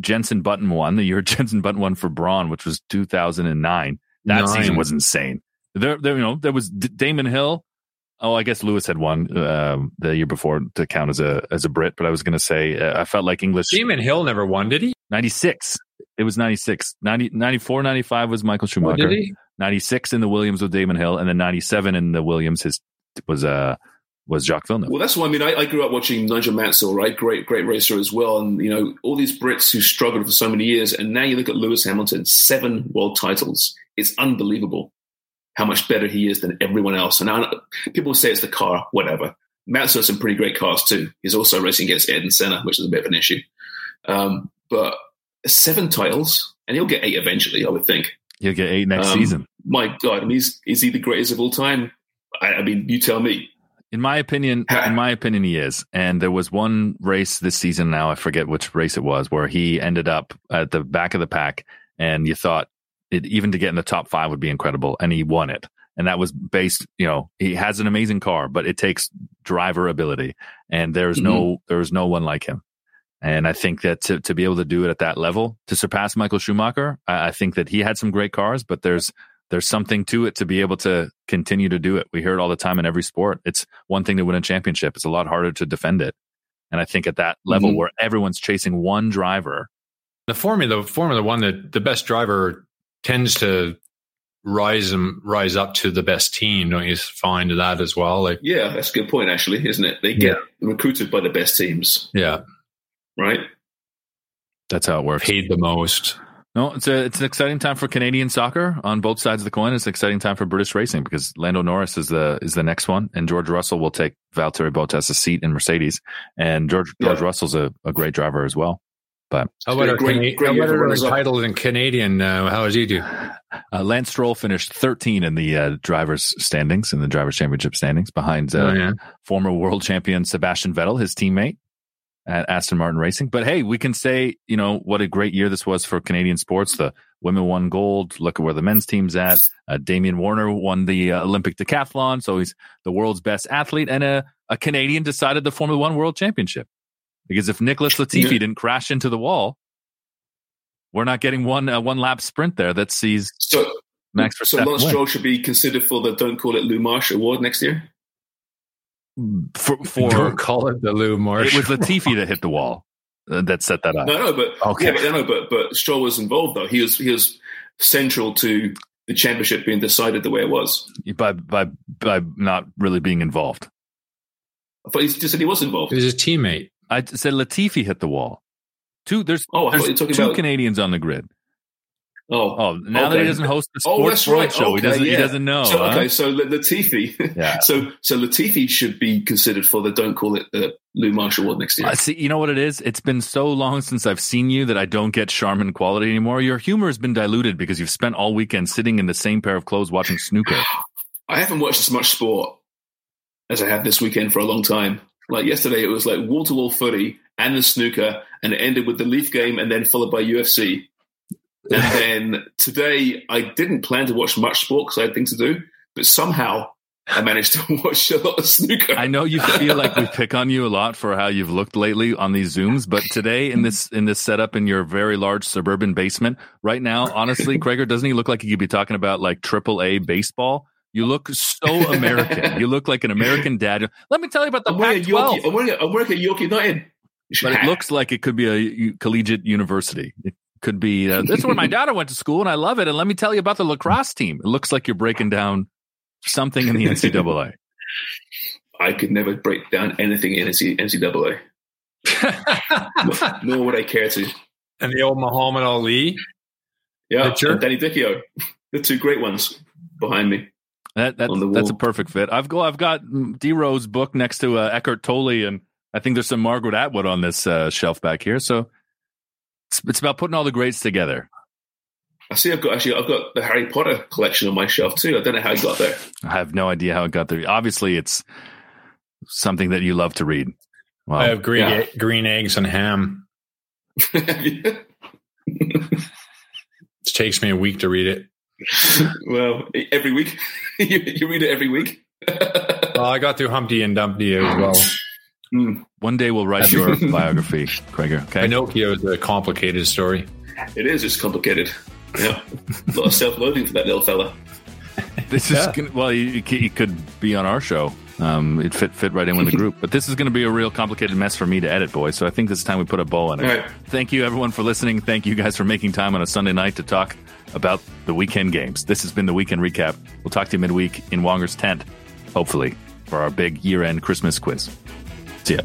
Speaker 2: Jensen Button won the year [LAUGHS] Jensen Button won for Brawn, which was 2009. That
Speaker 4: Nine.
Speaker 2: season was insane. There, there, you know, there was D- Damon Hill. Oh, I guess Lewis had won um, the year before to count as a as a Brit, but I was going to say uh, I felt like English
Speaker 4: Damon Hill never won, did he?
Speaker 2: 96. It was 96. 90, 94, 95 was Michael
Speaker 4: Or
Speaker 2: Schumacher.
Speaker 4: did he?
Speaker 2: 96 in the Williams with Damon Hill, and then 97 in the Williams his was uh was Jacques Villeneuve.
Speaker 3: Well, that's why I mean. I, I grew up watching Nigel Mansell, right? Great, great racer as well. And, you know, all these Brits who struggled for so many years. And now you look at Lewis Hamilton, seven world titles. It's unbelievable how much better he is than everyone else. And I, people say it's the car, whatever. Mansell has some pretty great cars too. He's also racing against Ayrton Senna, which is a bit of an issue. Um, but seven titles, and he'll get eight eventually, I would think.
Speaker 2: He'll get eight next
Speaker 3: Um,
Speaker 2: season.
Speaker 3: My God, I mean, is, is he the greatest of all time? I, I mean, you tell me.
Speaker 2: In my opinion, in my opinion, he is. And there was one race this season. Now I forget which race it was, where he ended up at the back of the pack, and you thought it, even to get in the top five would be incredible, and he won it. And that was based, you know, he has an amazing car, but it takes driver ability, and there's no mm-hmm. there's no one like him. And I think that to, to be able to do it at that level, to surpass Michael Schumacher, I, I think that he had some great cars, but there's there's something to it to be able to continue to do it. We hear it all the time in every sport. It's one thing to win a championship. It's a lot harder to defend it. And I think at that level
Speaker 3: Mhm.
Speaker 2: where everyone's chasing one driver,
Speaker 4: The Formula the Formula One, the, the best driver tends to rise and rise up to the best team. Don't you find that as well? Like,
Speaker 3: Yeah, that's a good point, actually, isn't it? They get recruited by the best teams,
Speaker 4: yeah,
Speaker 3: right?
Speaker 2: that's how it works.
Speaker 4: paid the most.
Speaker 2: No, it's a it's an exciting time for Canadian soccer on both sides of the coin. It's an exciting time for British racing because Lando Norris is the is the next one, and George Russell will take Valtteri Bottas' seat in Mercedes, and George George
Speaker 3: Yeah.
Speaker 2: Russell's a, a great driver as well. But
Speaker 4: How
Speaker 3: been
Speaker 4: about
Speaker 3: a
Speaker 4: our,
Speaker 3: great-
Speaker 4: Cana-
Speaker 3: great
Speaker 4: how about our title in Canadian? Uh, how does he do?
Speaker 2: uh, Lance Stroll finished 13 in the uh, drivers' standings in the drivers' championship standings behind uh,
Speaker 4: Oh, yeah.
Speaker 2: former world champion Sebastian Vettel, his teammate at Aston Martin Racing. But hey, we can say, you know, what a great year this was for Canadian sports. The women won gold. Look at where the men's team's at. Uh, Damian Warner won the uh, Olympic decathlon. So he's the world's best athlete. And a, a Canadian decided the Formula One World Championship. Because if Nicholas Latifi
Speaker 3: Yeah.
Speaker 2: didn't crash into the wall, we're not getting one uh, one lap sprint there that sees
Speaker 3: So,
Speaker 2: Max
Speaker 3: so
Speaker 2: Verstappen
Speaker 3: Lance. Stroll should be considered for the Don't Call It Lou Marsh Award next year.
Speaker 2: For, for
Speaker 4: Don't [LAUGHS] call it the Lou
Speaker 2: it was Latifi that hit the wall uh, that set that up.
Speaker 3: No, no, but
Speaker 2: Okay.
Speaker 3: yeah, but, no, but but Stroll was involved though. He was he was central to the championship being decided the way it was.
Speaker 2: by by by not really being involved.
Speaker 3: I thought he just said he was involved.
Speaker 4: He was his teammate.
Speaker 2: I said Latifi hit the wall. Two there's
Speaker 3: Oh,
Speaker 2: there's
Speaker 3: you were
Speaker 2: two
Speaker 3: about-
Speaker 2: Canadians on the grid.
Speaker 3: Oh,
Speaker 2: Oh, now that he doesn't host the
Speaker 3: Oh,
Speaker 2: sports
Speaker 3: that's right.
Speaker 2: show, he doesn't he doesn't know.
Speaker 3: so,
Speaker 2: huh?
Speaker 3: okay, so Latifi. [LAUGHS]
Speaker 2: Yeah. [LAUGHS]
Speaker 3: So so Latifi should be considered for the Don't Call It the Lou Marshall Award next year.
Speaker 2: Uh, see, you know what it is? It's been so long since I've seen you that I don't get Charmin quality anymore. Your humor has been diluted because you've spent all weekend sitting in the same pair of clothes watching [SIGHS] snooker.
Speaker 3: I haven't watched as much sport as I have this weekend for a long time. Like yesterday, it was like wall to wall footy and the snooker, and it ended with the Leaf game and then followed by UFC. And [LAUGHS] then today, I didn't plan to watch much sport because I had things to do, but somehow I managed to [LAUGHS] watch a lot of snooker.
Speaker 2: I know you feel like we pick on you a lot for how you've looked lately on these zooms, but today in this in this setup in your very large suburban basement, right now, honestly, Kreger, doesn't he look like he could be talking about like triple A baseball? You look so American. You look like an American dad. Let me tell you about the
Speaker 3: I'm wearing
Speaker 2: Pac-12.
Speaker 3: Yorkie. I'm wearing a, I'm wearing a Yorkie United.
Speaker 2: but it looks like it could be a collegiate university. It could be. Uh, this is where my [LAUGHS] daughter went to school, and I love it. And let me tell you about the lacrosse team. It looks like you're breaking down something in the NCAA. [LAUGHS]
Speaker 3: I could never break down anything in NCAA, [LAUGHS] nor would I care to.
Speaker 4: and the old Muhammad Ali.
Speaker 3: Yeah,
Speaker 4: Picture?
Speaker 3: and Danny Dichio, the two great ones behind me.
Speaker 2: That, that that's a perfect fit. I've go I've got D Rose book next to uh, Eckhart Tolle, and I think there's some Margaret Atwood on this uh, shelf back here. So it's, it's about putting all the greats together.
Speaker 3: I see. I've got actually. I've got the Harry Potter collection on my shelf too. I don't know how it got there. [LAUGHS]
Speaker 2: I have no idea how it got there. Obviously, it's something that you love to read. Wow.
Speaker 4: I have green
Speaker 3: Yeah.
Speaker 4: green eggs and ham. [LAUGHS] It takes me a week to read it.
Speaker 3: well, every week [LAUGHS] you, you read it every week.
Speaker 4: Well, I got through Humpty and Dumpty as well.
Speaker 3: Mm,
Speaker 2: One day we'll write [LAUGHS] your biography, Gregor. Okay.
Speaker 4: Pinocchio is a complicated story.
Speaker 3: it is. It's complicated. Yeah, a lot of self-loathing for that little fella. [LAUGHS]
Speaker 2: This is
Speaker 4: Yeah.
Speaker 2: gonna, well, you, you c- you could be on our show. Um, it fit fit right in with the group. But this is going to be a real complicated mess for me to edit, boys. So I think this is time we put a bow on it.
Speaker 3: All right.
Speaker 2: Thank you, everyone, for listening. Thank you guys for making time on a Sunday night to talk about the weekend games. This has been the weekend recap. We'll talk to you midweek in Wonger's tent, hopefully, for our big year end Christmas quiz. See ya.